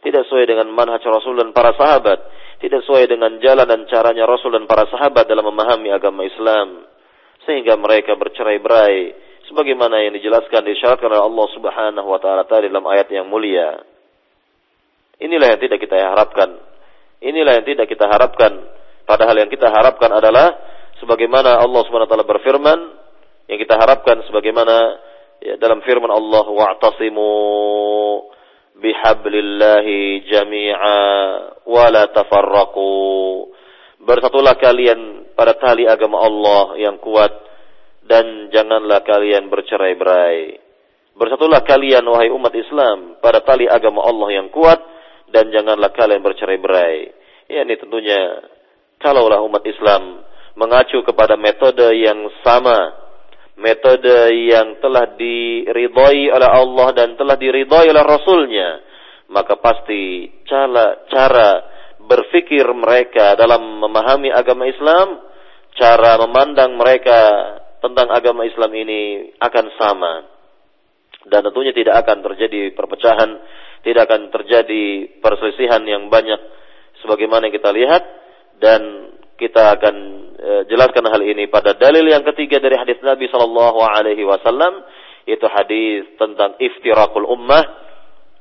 tidak sesuai dengan manhaj Rasul dan para sahabat, tidak sesuai dengan jalan dan caranya Rasul dan para sahabat dalam memahami agama Islam, sehingga mereka bercerai-berai, sebagaimana yang dijelaskan disyaratkan oleh Allah Subhanahu wa taala dalam ayat yang mulia. Inilah yang tidak kita harapkan. Inilah yang tidak kita harapkan. Padahal yang kita harapkan adalah sebagaimana Allah taala berfirman, yang kita harapkan sebagaimana ya, dalam firman Allah wa'tasimu bihablillahi jami'a wa la tafarraqu. Bersatulah kalian pada tali agama Allah yang kuat dan janganlah kalian bercerai-berai. Bersatulah kalian wahai umat Islam pada tali agama Allah yang kuat dan janganlah kalian bercerai-berai. Ya ini tentunya kalaulah umat Islam mengacu kepada metode yang sama metode yang telah diridhoi oleh Allah dan telah diridhoi oleh Rasulnya, maka pasti cara, cara berfikir mereka dalam memahami agama Islam, cara memandang mereka tentang agama Islam ini akan sama. Dan tentunya tidak akan terjadi perpecahan, tidak akan terjadi perselisihan yang banyak sebagaimana yang kita lihat. Dan kita akan e, jelaskan hal ini pada dalil yang ketiga dari hadis Nabi Shallallahu Alaihi Wasallam. Yaitu hadis tentang iftirakul ummah,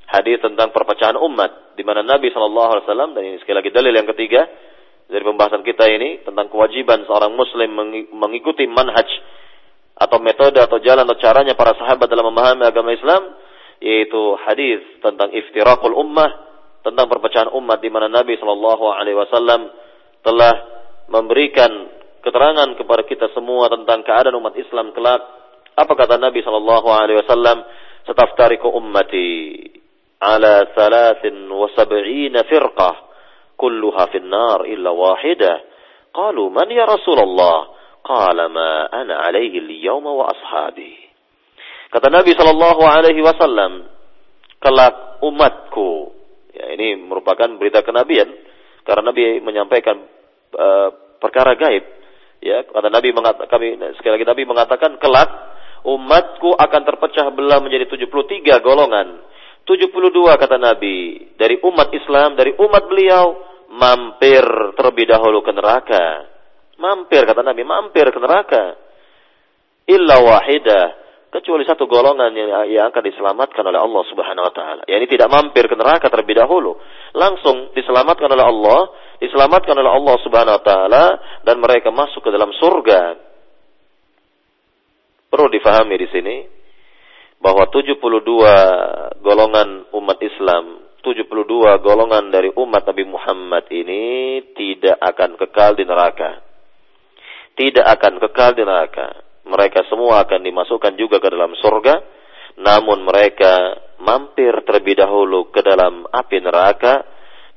hadis tentang perpecahan umat, di mana Nabi Shallallahu Alaihi Wasallam dan ini sekali lagi dalil yang ketiga dari pembahasan kita ini tentang kewajiban seorang Muslim mengikuti manhaj atau metode atau jalan atau caranya para sahabat dalam memahami agama Islam, yaitu hadis tentang iftirakul ummah, tentang perpecahan umat di mana Nabi Shallallahu Alaihi Wasallam telah memberikan keterangan kepada kita semua tentang keadaan umat Islam kelak. Apa kata Nabi sallallahu alaihi wasallam? "Sataftariqu ummati ala 73 firqah kulluha fin illa wahidah." Qalu, "Man ya Rasulullah?" Qala ma ana alaihi al-yawma wa. Kata Nabi sallallahu alaihi wasallam, kelak umatku. Ya, ini merupakan berita kenabian karena Nabi menyampaikan uh, perkara gaib. Ya, kata Nabi kami sekali lagi Nabi mengatakan kelak umatku akan terpecah belah menjadi 73 golongan. 72 kata Nabi dari umat Islam, dari umat beliau mampir terlebih dahulu ke neraka. Mampir kata Nabi, mampir ke neraka. Illa wahidah kecuali satu golongan yang, akan diselamatkan oleh Allah Subhanahu wa taala. Ya, ini tidak mampir ke neraka terlebih dahulu, langsung diselamatkan oleh Allah, diselamatkan oleh Allah Subhanahu wa taala dan mereka masuk ke dalam surga. Perlu difahami di sini bahwa 72 golongan umat Islam, 72 golongan dari umat Nabi Muhammad ini tidak akan kekal di neraka. Tidak akan kekal di neraka mereka semua akan dimasukkan juga ke dalam surga, namun mereka mampir terlebih dahulu ke dalam api neraka,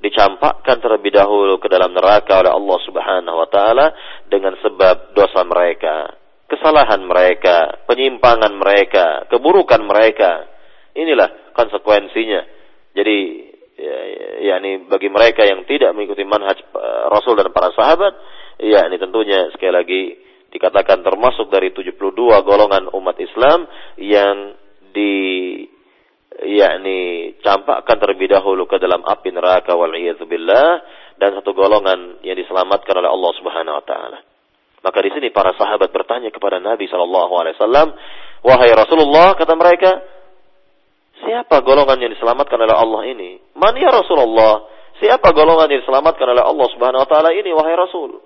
dicampakkan terlebih dahulu ke dalam neraka oleh Allah Subhanahu wa taala dengan sebab dosa mereka, kesalahan mereka, penyimpangan mereka, keburukan mereka. Inilah konsekuensinya. Jadi ya, ya, bagi mereka yang tidak mengikuti manhaj uh, Rasul dan para sahabat, ya ini tentunya sekali lagi dikatakan termasuk dari 72 golongan umat Islam yang di yakni campakkan terlebih dahulu ke dalam api neraka wal billah dan satu golongan yang diselamatkan oleh Allah Subhanahu wa taala. Maka di sini para sahabat bertanya kepada Nabi sallallahu alaihi wasallam, "Wahai Rasulullah," kata mereka, Siapa golongan yang diselamatkan oleh Allah ini? Man ya Rasulullah? Siapa golongan yang diselamatkan oleh Allah Subhanahu wa taala ini wahai Rasul?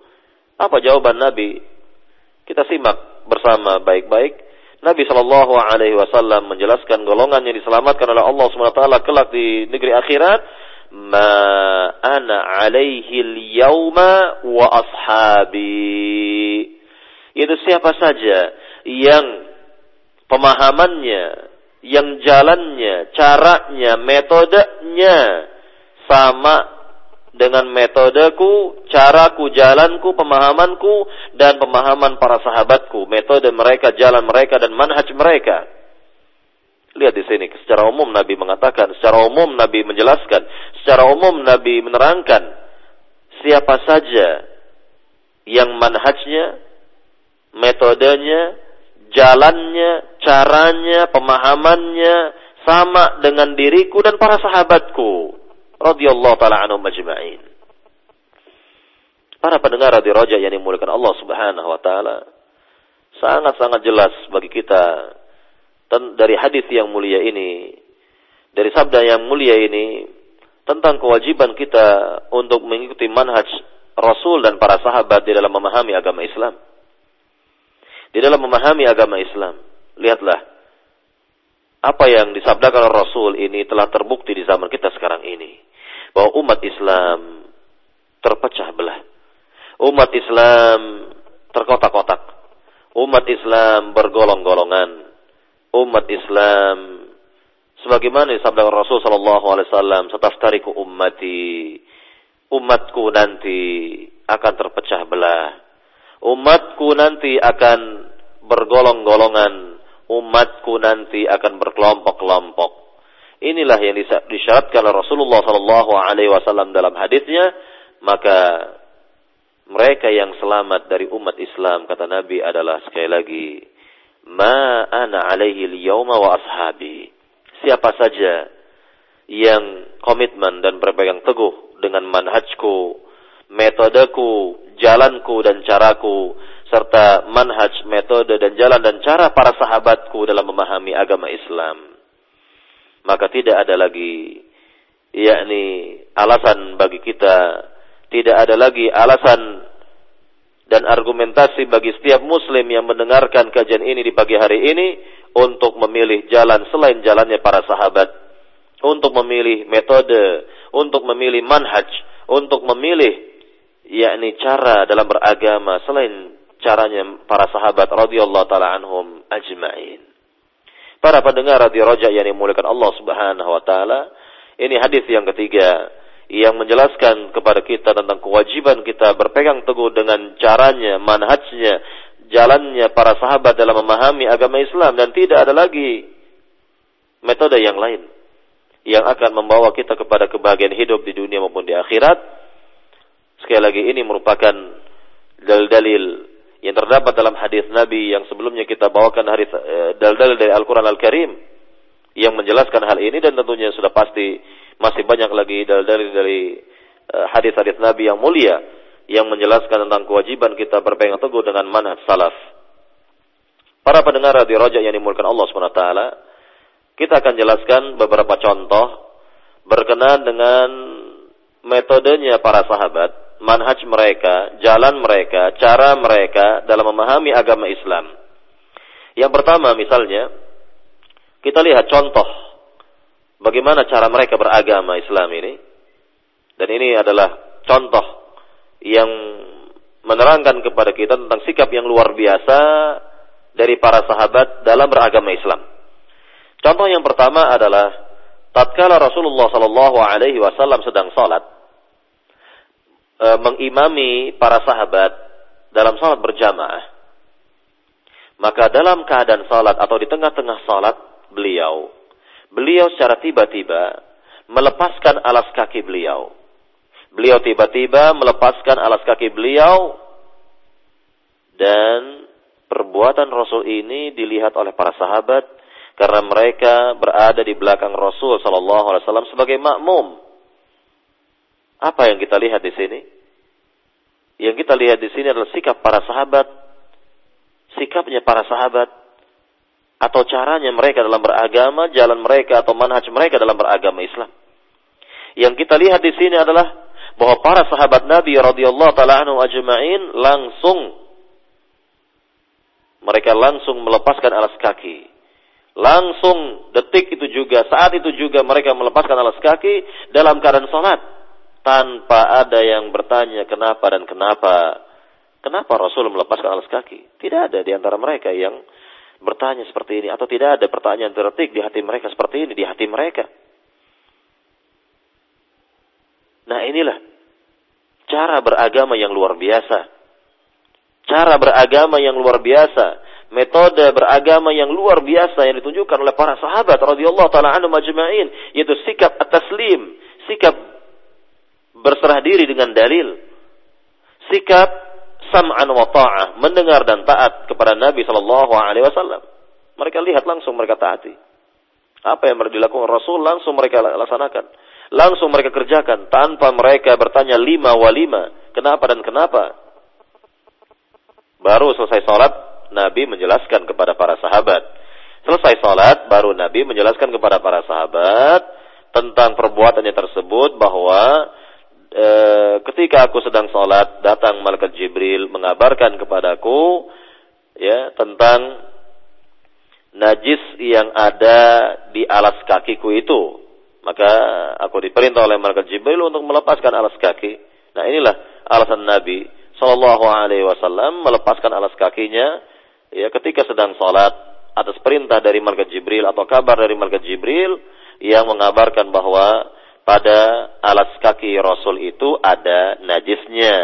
Apa jawaban Nabi? Kita simak bersama baik-baik. Nabi Shallallahu alaihi wasallam menjelaskan golongan yang diselamatkan oleh Allah Subhanahu wa taala kelak di negeri akhirat, "Ma ana alaihi al-yauma wa ashabi." Itu siapa saja yang pemahamannya yang jalannya, caranya, metodenya sama dengan metodeku, caraku, jalanku, pemahamanku, dan pemahaman para sahabatku, metode mereka, jalan mereka, dan manhaj mereka. Lihat di sini, secara umum Nabi mengatakan, secara umum Nabi menjelaskan, secara umum Nabi menerangkan, siapa saja yang manhajnya, metodenya, jalannya, caranya, pemahamannya sama dengan diriku dan para sahabatku radhiyallahu taala anhum majma'in. Para pendengar di Roja yang dimuliakan Allah Subhanahu wa taala, sangat-sangat jelas bagi kita dari hadis yang mulia ini, dari sabda yang mulia ini tentang kewajiban kita untuk mengikuti manhaj Rasul dan para sahabat di dalam memahami agama Islam di dalam memahami agama Islam. Lihatlah apa yang disabdakan Rasul ini telah terbukti di zaman kita sekarang ini bahwa umat Islam terpecah belah. Umat Islam terkotak-kotak. Umat Islam bergolong-golongan. Umat Islam sebagaimana disabdakan Rasul sallallahu alaihi wasallam, "Sataftariku ummati." Umatku nanti akan terpecah belah umatku nanti akan bergolong-golongan, umatku nanti akan berkelompok-kelompok. Inilah yang disyaratkan oleh Rasulullah Sallallahu Alaihi Wasallam dalam hadisnya. Maka mereka yang selamat dari umat Islam kata Nabi adalah sekali lagi ma ana alaihi liyawma wa ashabi. Siapa saja yang komitmen dan berpegang teguh dengan manhajku, metodeku, jalanku dan caraku serta manhaj, metode dan jalan dan cara para sahabatku dalam memahami agama Islam. Maka tidak ada lagi yakni alasan bagi kita, tidak ada lagi alasan dan argumentasi bagi setiap muslim yang mendengarkan kajian ini di pagi hari ini untuk memilih jalan selain jalannya para sahabat, untuk memilih metode, untuk memilih manhaj, untuk memilih yakni cara dalam beragama selain caranya para sahabat radhiyallahu taala anhum ajma'in. Para pendengar radio Roja yang dimuliakan Allah Subhanahu wa taala, ini hadis yang ketiga yang menjelaskan kepada kita tentang kewajiban kita berpegang teguh dengan caranya, manhajnya, jalannya para sahabat dalam memahami agama Islam. Dan tidak ada lagi metode yang lain yang akan membawa kita kepada kebahagiaan hidup di dunia maupun di akhirat. Sekali lagi ini merupakan dalil-dalil yang terdapat dalam hadis Nabi yang sebelumnya kita bawakan hadis eh, dalil-dalil dari Al-Qur'an Al-Karim yang menjelaskan hal ini dan tentunya sudah pasti masih banyak lagi dalil-dalil dari eh, hadis-hadis Nabi yang mulia yang menjelaskan tentang kewajiban kita berpegang teguh dengan manhaj salaf. Para pendengar di Rojak yang dimulakan Allah SWT, kita akan jelaskan beberapa contoh berkenaan dengan metodenya para sahabat manhaj mereka, jalan mereka, cara mereka dalam memahami agama Islam. Yang pertama misalnya, kita lihat contoh bagaimana cara mereka beragama Islam ini. Dan ini adalah contoh yang menerangkan kepada kita tentang sikap yang luar biasa dari para sahabat dalam beragama Islam. Contoh yang pertama adalah tatkala Rasulullah Shallallahu Alaihi Wasallam sedang salat, e, mengimami para sahabat dalam salat berjamaah, maka dalam keadaan salat atau di tengah-tengah salat beliau, beliau secara tiba-tiba melepaskan alas kaki beliau. Beliau tiba-tiba melepaskan alas kaki beliau dan perbuatan Rasul ini dilihat oleh para sahabat karena mereka berada di belakang Rasul Shallallahu Alaihi Wasallam sebagai makmum apa yang kita lihat di sini? Yang kita lihat di sini adalah sikap para sahabat, sikapnya para sahabat atau caranya mereka dalam beragama, jalan mereka atau manhaj mereka dalam beragama Islam. Yang kita lihat di sini adalah bahwa para sahabat Nabi radhiyallahu taala anhu ajma'in langsung mereka langsung melepaskan alas kaki. Langsung detik itu juga, saat itu juga mereka melepaskan alas kaki dalam keadaan salat tanpa ada yang bertanya kenapa dan kenapa. Kenapa Rasul melepaskan alas kaki? Tidak ada di antara mereka yang bertanya seperti ini atau tidak ada pertanyaan tertik di hati mereka seperti ini di hati mereka. Nah, inilah cara beragama yang luar biasa. Cara beragama yang luar biasa, metode beragama yang luar biasa yang ditunjukkan oleh para sahabat radhiyallahu taala anhum yaitu sikap at-taslim, sikap berserah diri dengan dalil, sikap sam'an wa ta'ah, mendengar dan taat kepada Nabi sallallahu alaihi wasallam. Mereka lihat langsung mereka taati. Apa yang dilakukan Rasul langsung mereka laksanakan. Langsung mereka kerjakan tanpa mereka bertanya lima wa lima. Kenapa dan kenapa? Baru selesai sholat, Nabi menjelaskan kepada para sahabat. Selesai sholat, baru Nabi menjelaskan kepada para sahabat tentang perbuatannya tersebut bahwa e, ketika aku sedang sholat datang malaikat Jibril mengabarkan kepadaku ya tentang najis yang ada di alas kakiku itu. Maka aku diperintah oleh malaikat Jibril untuk melepaskan alas kaki. Nah inilah alasan Nabi Shallallahu Alaihi Wasallam melepaskan alas kakinya ya ketika sedang sholat atas perintah dari malaikat Jibril atau kabar dari malaikat Jibril yang mengabarkan bahwa pada alas kaki Rasul itu ada najisnya.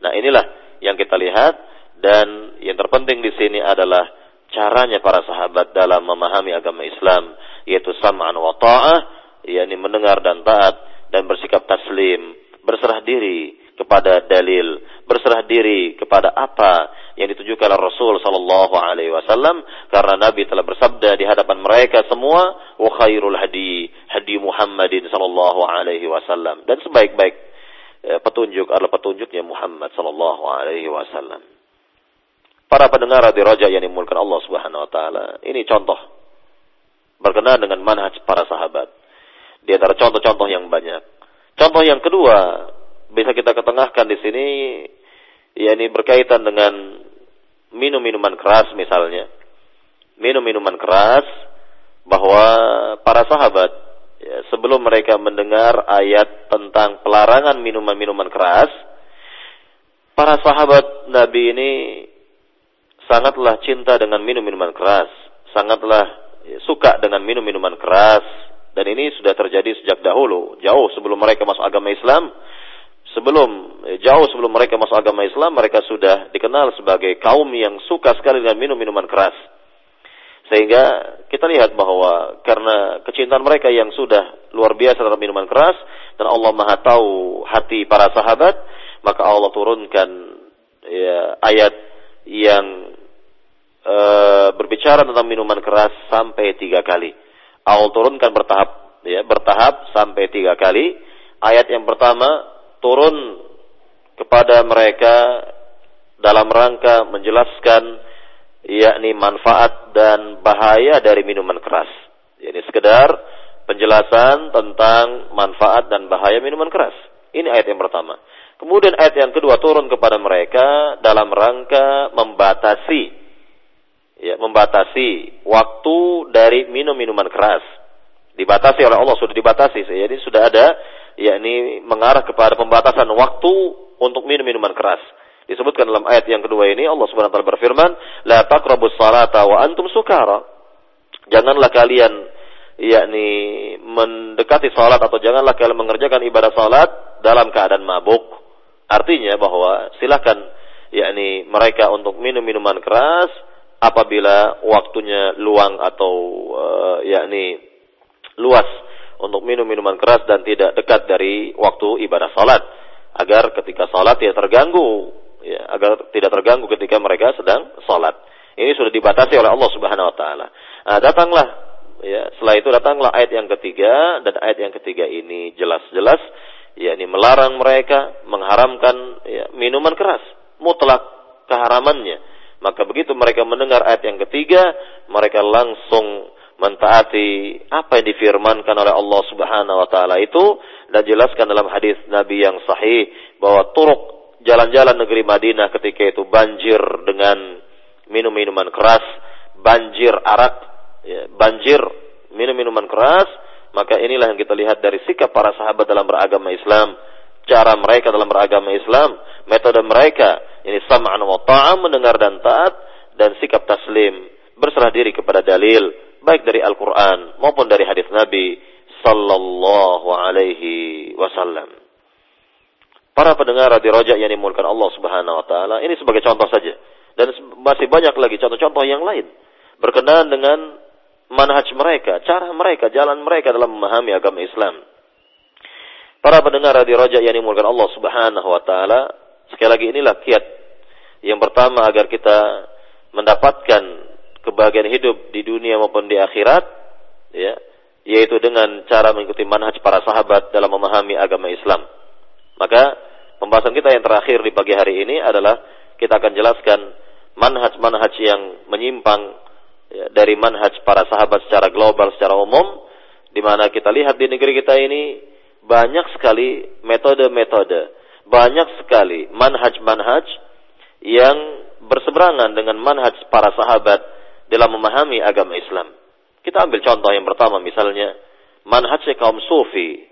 Nah, inilah yang kita lihat dan yang terpenting di sini adalah caranya para sahabat dalam memahami agama Islam yaitu sam'an wa ta'ah yakni mendengar dan taat dan bersikap taslim, berserah diri kepada dalil, berserah diri kepada apa yang ditujukan oleh Rasul sallallahu alaihi wasallam karena Nabi telah bersabda di hadapan mereka semua wa khairul hadi hadi Muhammadin sallallahu alaihi wasallam dan sebaik-baik eh, petunjuk adalah petunjuknya Muhammad sallallahu alaihi wasallam. Para pendengar di Raja yang dimulakan Allah Subhanahu wa taala, ini contoh berkenaan dengan manhaj para sahabat. Di antara contoh-contoh yang banyak. Contoh yang kedua, bisa kita ketengahkan di sini yakni berkaitan dengan minum minuman keras misalnya. Minum minuman keras bahwa para sahabat ya, sebelum mereka mendengar ayat tentang pelarangan minuman-minuman keras, para sahabat Nabi ini sangatlah cinta dengan minum-minuman keras, sangatlah ya, suka dengan minum-minuman keras, dan ini sudah terjadi sejak dahulu, jauh sebelum mereka masuk agama Islam sebelum eh, jauh sebelum mereka masuk agama Islam mereka sudah dikenal sebagai kaum yang suka sekali dengan minum minuman keras. Sehingga kita lihat bahwa karena kecintaan mereka yang sudah luar biasa terhadap minuman keras dan Allah Maha tahu hati para sahabat maka Allah turunkan ya, ayat yang e, berbicara tentang minuman keras sampai tiga kali. Allah turunkan bertahap ya bertahap sampai tiga kali. Ayat yang pertama turun kepada mereka dalam rangka menjelaskan yakni manfaat dan bahaya dari minuman keras. Ini sekedar penjelasan tentang manfaat dan bahaya minuman keras. Ini ayat yang pertama. Kemudian ayat yang kedua turun kepada mereka dalam rangka membatasi ya membatasi waktu dari minum minuman keras. Dibatasi oleh Allah sudah dibatasi. Jadi sudah ada yakni mengarah kepada pembatasan waktu untuk minum minuman keras. Disebutkan dalam ayat yang kedua ini Allah Subhanahu wa taala berfirman, "La taqrabus salata wa antum sukara." Janganlah kalian yakni mendekati salat atau janganlah kalian mengerjakan ibadah salat dalam keadaan mabuk. Artinya bahwa silakan yakni mereka untuk minum minuman keras apabila waktunya luang atau uh, yakni luas untuk minum minuman keras dan tidak dekat dari waktu ibadah salat agar ketika salat tidak terganggu ya, agar tidak terganggu ketika mereka sedang salat. Ini sudah dibatasi oleh Allah Subhanahu wa taala. Nah, datanglah ya, setelah itu datanglah ayat yang ketiga dan ayat yang ketiga ini jelas-jelas yakni melarang mereka mengharamkan ya, minuman keras mutlak keharamannya Maka begitu mereka mendengar ayat yang ketiga, mereka langsung mentaati apa yang difirmankan oleh Allah Subhanahu wa taala itu dan jelaskan dalam hadis Nabi yang sahih bahwa turuk jalan-jalan negeri Madinah ketika itu banjir dengan minum-minuman keras, banjir arak, ya, banjir minum-minuman keras, maka inilah yang kita lihat dari sikap para sahabat dalam beragama Islam, cara mereka dalam beragama Islam, metode mereka ini sam'an wa ta'am mendengar dan taat dan sikap taslim berserah diri kepada dalil baik dari Al-Qur'an maupun dari hadis Nabi sallallahu alaihi wasallam. Para pendengar di rojak yang dimulakan Allah Subhanahu wa taala, ini sebagai contoh saja. Dan masih banyak lagi contoh-contoh yang lain berkenaan dengan manhaj mereka, cara mereka, jalan mereka dalam memahami agama Islam. Para pendengar di rojak yang dimulakan Allah Subhanahu wa taala, sekali lagi inilah kiat yang pertama agar kita mendapatkan kebahagiaan hidup di dunia maupun di akhirat, ya, yaitu dengan cara mengikuti manhaj para sahabat dalam memahami agama Islam. Maka pembahasan kita yang terakhir di pagi hari ini adalah kita akan jelaskan manhaj-manhaj yang menyimpang ya, dari manhaj para sahabat secara global, secara umum, di mana kita lihat di negeri kita ini banyak sekali metode-metode, banyak sekali manhaj-manhaj yang berseberangan dengan manhaj para sahabat dalam memahami agama Islam. Kita ambil contoh yang pertama misalnya manhaj kaum sufi.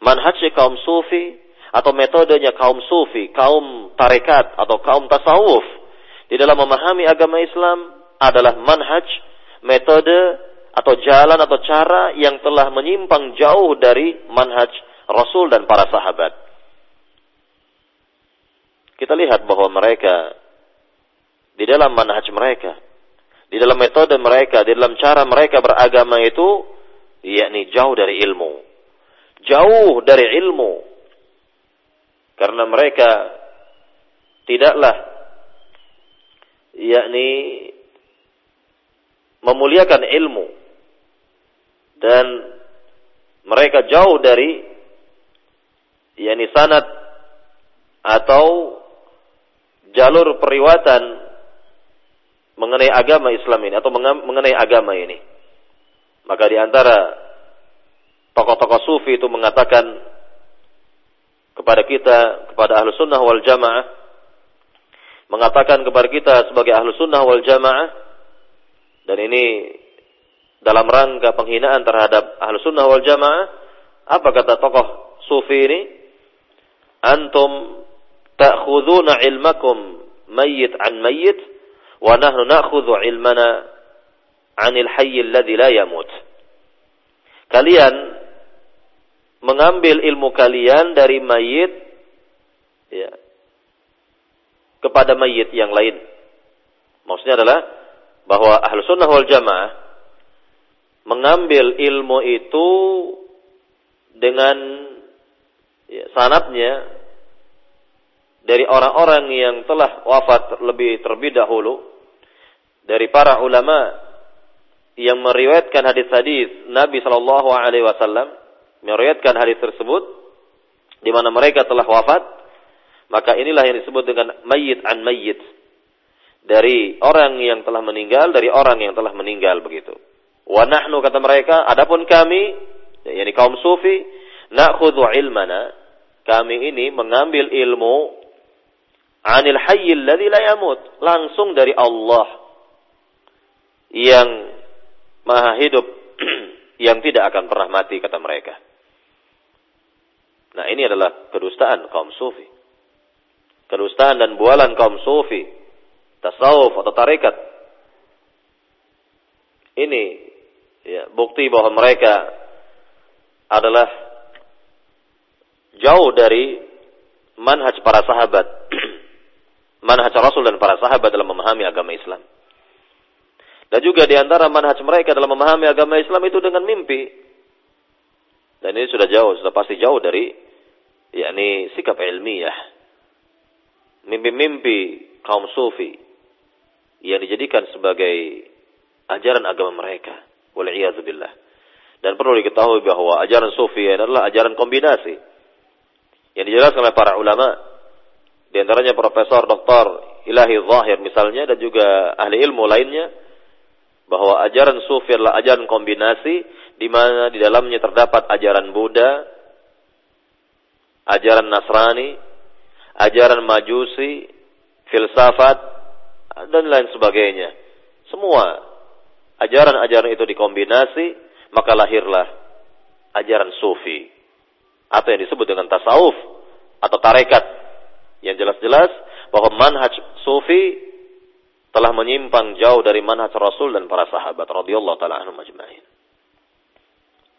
Manhaj kaum sufi atau metodenya kaum sufi, kaum tarekat atau kaum tasawuf di dalam memahami agama Islam adalah manhaj, metode atau jalan atau cara yang telah menyimpang jauh dari manhaj Rasul dan para sahabat kita lihat bahwa mereka di dalam manhaj mereka, di dalam metode mereka, di dalam cara mereka beragama itu, yakni jauh dari ilmu. Jauh dari ilmu. Karena mereka tidaklah yakni memuliakan ilmu dan mereka jauh dari yakni sanad atau jalur periwatan mengenai agama Islam ini atau mengenai agama ini. Maka di antara tokoh-tokoh sufi itu mengatakan kepada kita, kepada ahlu sunnah wal jamaah, mengatakan kepada kita sebagai ahlu sunnah wal jamaah, dan ini dalam rangka penghinaan terhadap ahlu sunnah wal jamaah, apa kata tokoh sufi ini? Antum ta'khuduna ilmakum mayyit an mayyit wa nahnu na'khudhu ilmana 'anil hayy alladhi la yamut. Kalian mengambil ilmu kalian dari mayit ya, kepada mayit yang lain. Maksudnya adalah bahwa ahlu sunnah wal jamaah mengambil ilmu itu dengan ya, sanatnya dari orang-orang yang telah wafat lebih terlebih dahulu dari para ulama yang meriwayatkan hadis-hadis Nabi Shallallahu Alaihi Wasallam meriwayatkan hadis tersebut di mana mereka telah wafat maka inilah yang disebut dengan mayit an mayit dari orang yang telah meninggal dari orang yang telah meninggal begitu. Wa nahnu kata mereka adapun kami yakni kaum sufi na'khudhu ilmana. Kami ini mengambil ilmu anil hayyil ladzi la yamut langsung dari Allah yang maha hidup [CLEARS THROAT] yang tidak akan pernah mati kata mereka. Nah ini adalah kedustaan kaum sufi. Kedustaan dan bualan kaum sufi. Tasawuf atau tarekat ini ya, bukti bahwa mereka adalah jauh dari manhaj para sahabat. [CLEARS THROAT] Manhaj Rasul dan para sahabat dalam memahami agama Islam. Dan juga di antara manhaj mereka dalam memahami agama Islam itu dengan mimpi. Dan ini sudah jauh, sudah pasti jauh dari yakni sikap ilmiah. Mimpi-mimpi kaum sufi yang dijadikan sebagai ajaran agama mereka. Waliyahzubillah. Dan perlu diketahui bahwa ajaran sufi adalah ajaran kombinasi. Yang dijelaskan oleh para ulama di antaranya Profesor Dr. ilahi zahir misalnya dan juga ahli ilmu lainnya bahwa ajaran sufi adalah ajaran kombinasi di mana di dalamnya terdapat ajaran Buddha, ajaran Nasrani, ajaran Majusi, filsafat dan lain sebagainya. Semua ajaran-ajaran itu dikombinasi, maka lahirlah ajaran sufi atau yang disebut dengan tasawuf atau tarekat yang jelas-jelas bahwa manhaj sufi telah menyimpang jauh dari manhaj Rasul dan para sahabat radhiyallahu taala anhum ajma'in.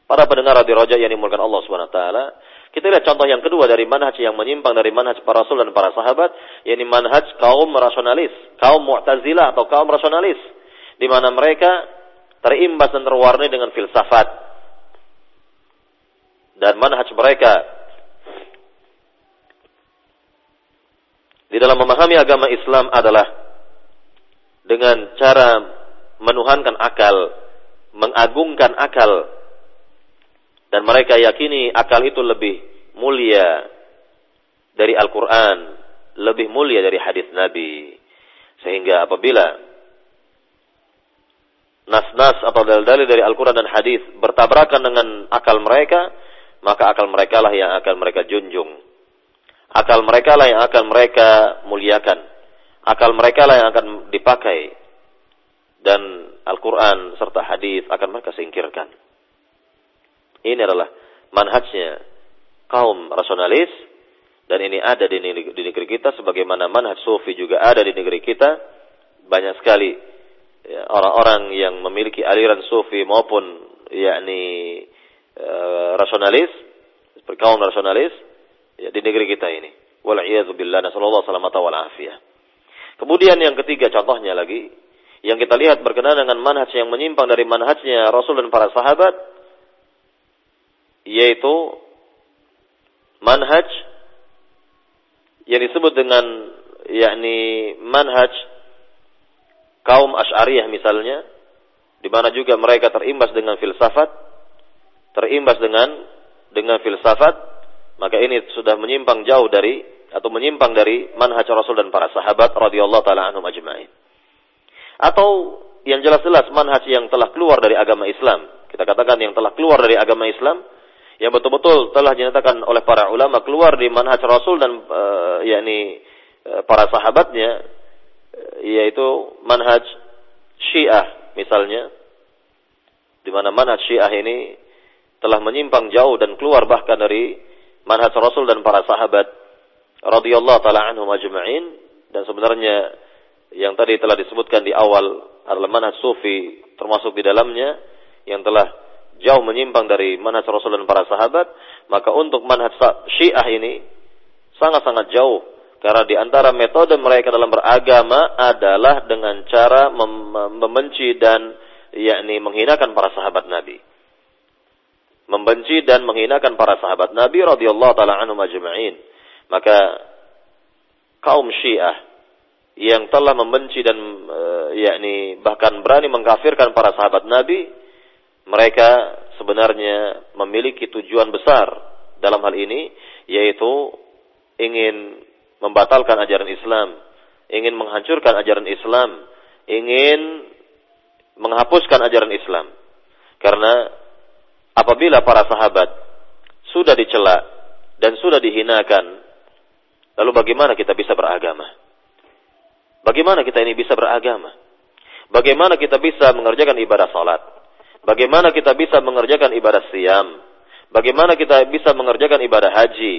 Para pendengar di Roja yang dimulakan Allah Subhanahu wa taala, kita lihat contoh yang kedua dari manhaj yang menyimpang dari manhaj para Rasul dan para sahabat, yakni manhaj kaum rasionalis, kaum Mu'tazilah atau kaum rasionalis, di mana mereka terimbas dan terwarnai dengan filsafat. Dan manhaj mereka di dalam memahami agama Islam adalah dengan cara menuhankan akal, mengagungkan akal, dan mereka yakini akal itu lebih mulia dari Al-Quran, lebih mulia dari hadis Nabi. Sehingga apabila nas-nas atau dalil-dalil dari Al-Quran dan hadis bertabrakan dengan akal mereka, maka akal mereka lah yang akan mereka junjung Akal mereka lah yang akan mereka muliakan. Akal mereka lah yang akan dipakai. Dan Al-Quran serta hadis akan mereka singkirkan. Ini adalah manhajnya kaum rasionalis dan ini ada di negeri kita sebagaimana manhaj sufi juga ada di negeri kita banyak sekali ya, orang-orang ya, yang memiliki aliran sufi maupun yakni uh, rasionalis seperti kaum rasionalis ya, di negeri kita ini. Wal'iyadzubillah nasallallahu salamata wal afiyah. Kemudian yang ketiga contohnya lagi yang kita lihat berkenaan dengan manhaj yang menyimpang dari manhajnya Rasul dan para sahabat yaitu manhaj yang disebut dengan yakni manhaj kaum Asy'ariyah misalnya di mana juga mereka terimbas dengan filsafat terimbas dengan dengan filsafat maka ini sudah menyimpang jauh dari atau menyimpang dari manhaj Rasul dan para sahabat radhiyallahu taala anhum ajma'in. Atau yang jelas-jelas manhaj yang telah keluar dari agama Islam. Kita katakan yang telah keluar dari agama Islam yang betul-betul telah dinyatakan oleh para ulama keluar di manhaj Rasul dan uh, yakni uh, para sahabatnya uh, yaitu manhaj Syiah misalnya di mana manhaj Syiah ini telah menyimpang jauh dan keluar bahkan dari manhaj Rasul dan para sahabat radhiyallahu taala anhum ajma'in. Dan sebenarnya yang tadi telah disebutkan di awal adalah manhaj sufi termasuk di dalamnya yang telah jauh menyimpang dari manhaj Rasul dan para sahabat. Maka untuk manhaj Syiah ini sangat-sangat jauh. Karena di antara metode mereka dalam beragama adalah dengan cara mem membenci dan yakni menghinakan para sahabat Nabi. Membenci dan menghinakan para sahabat Nabi radhiyallahu taala anhum ajma'in. Maka kaum Syiah yang telah membenci dan e, yakni bahkan berani mengkafirkan para sahabat Nabi, mereka sebenarnya memiliki tujuan besar dalam hal ini yaitu ingin membatalkan ajaran Islam, ingin menghancurkan ajaran Islam, ingin menghapuskan ajaran Islam. Karena apabila para sahabat sudah dicela dan sudah dihinakan, lalu bagaimana kita bisa beragama? Bagaimana kita ini bisa beragama? Bagaimana kita bisa mengerjakan ibadah salat? Bagaimana kita bisa mengerjakan ibadah siam? Bagaimana kita bisa mengerjakan ibadah haji?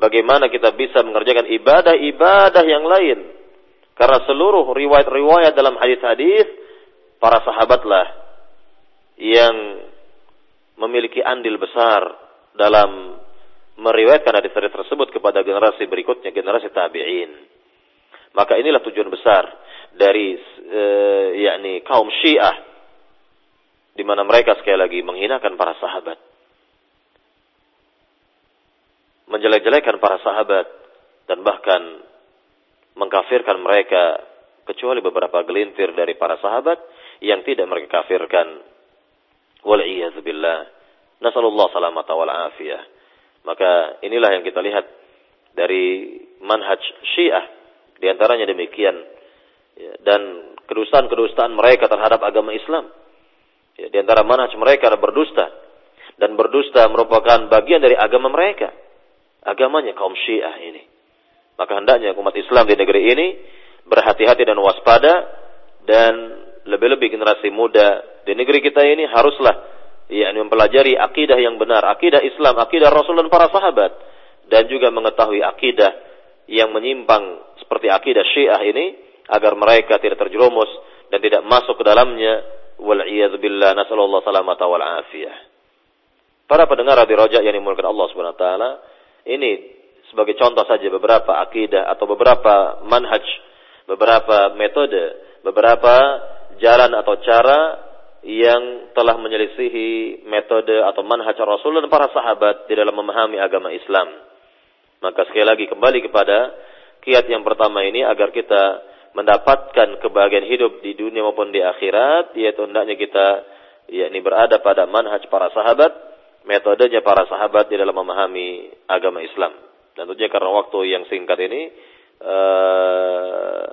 Bagaimana kita bisa mengerjakan ibadah-ibadah yang lain? Karena seluruh riwayat-riwayat dalam hadis-hadis para sahabatlah yang memiliki andil besar dalam meriwayatkan hadis-hadis tersebut kepada generasi berikutnya, generasi tabi'in. Maka inilah tujuan besar dari e, yakni kaum Syiah di mana mereka sekali lagi menghinakan para sahabat. Menjelek-jelekan para sahabat dan bahkan mengkafirkan mereka kecuali beberapa gelintir dari para sahabat yang tidak mereka kafirkan Wal'iyadzubillah. Nasallallahu salamata wal afiyah. Maka inilah yang kita lihat dari manhaj Syiah Di antaranya demikian. Ya, dan kedustaan-kedustaan mereka terhadap agama Islam. Ya, di antara manhaj mereka adalah berdusta. Dan berdusta merupakan bagian dari agama mereka. Agamanya kaum syiah ini. Maka hendaknya umat Islam di negeri ini berhati-hati dan waspada dan lebih-lebih generasi muda di negeri kita ini haruslah yakni mempelajari akidah yang benar, akidah Islam, akidah Rasul dan para sahabat dan juga mengetahui akidah yang menyimpang seperti akidah Syiah ini agar mereka tidak terjerumus dan tidak masuk ke dalamnya wal billah nasallallahu salamata wal afiyah. Para pendengar di Rojak yang dimulakan Allah Subhanahu wa taala, ini sebagai contoh saja beberapa akidah atau beberapa manhaj, beberapa metode, beberapa jalan atau cara yang telah menyelisihi metode atau manhaj Rasul dan para sahabat di dalam memahami agama Islam. Maka sekali lagi kembali kepada kiat yang pertama ini agar kita mendapatkan kebahagiaan hidup di dunia maupun di akhirat, yaitu hendaknya kita yakni berada pada manhaj para sahabat, metodenya para sahabat di dalam memahami agama Islam. Dan tentunya karena waktu yang singkat ini, uh,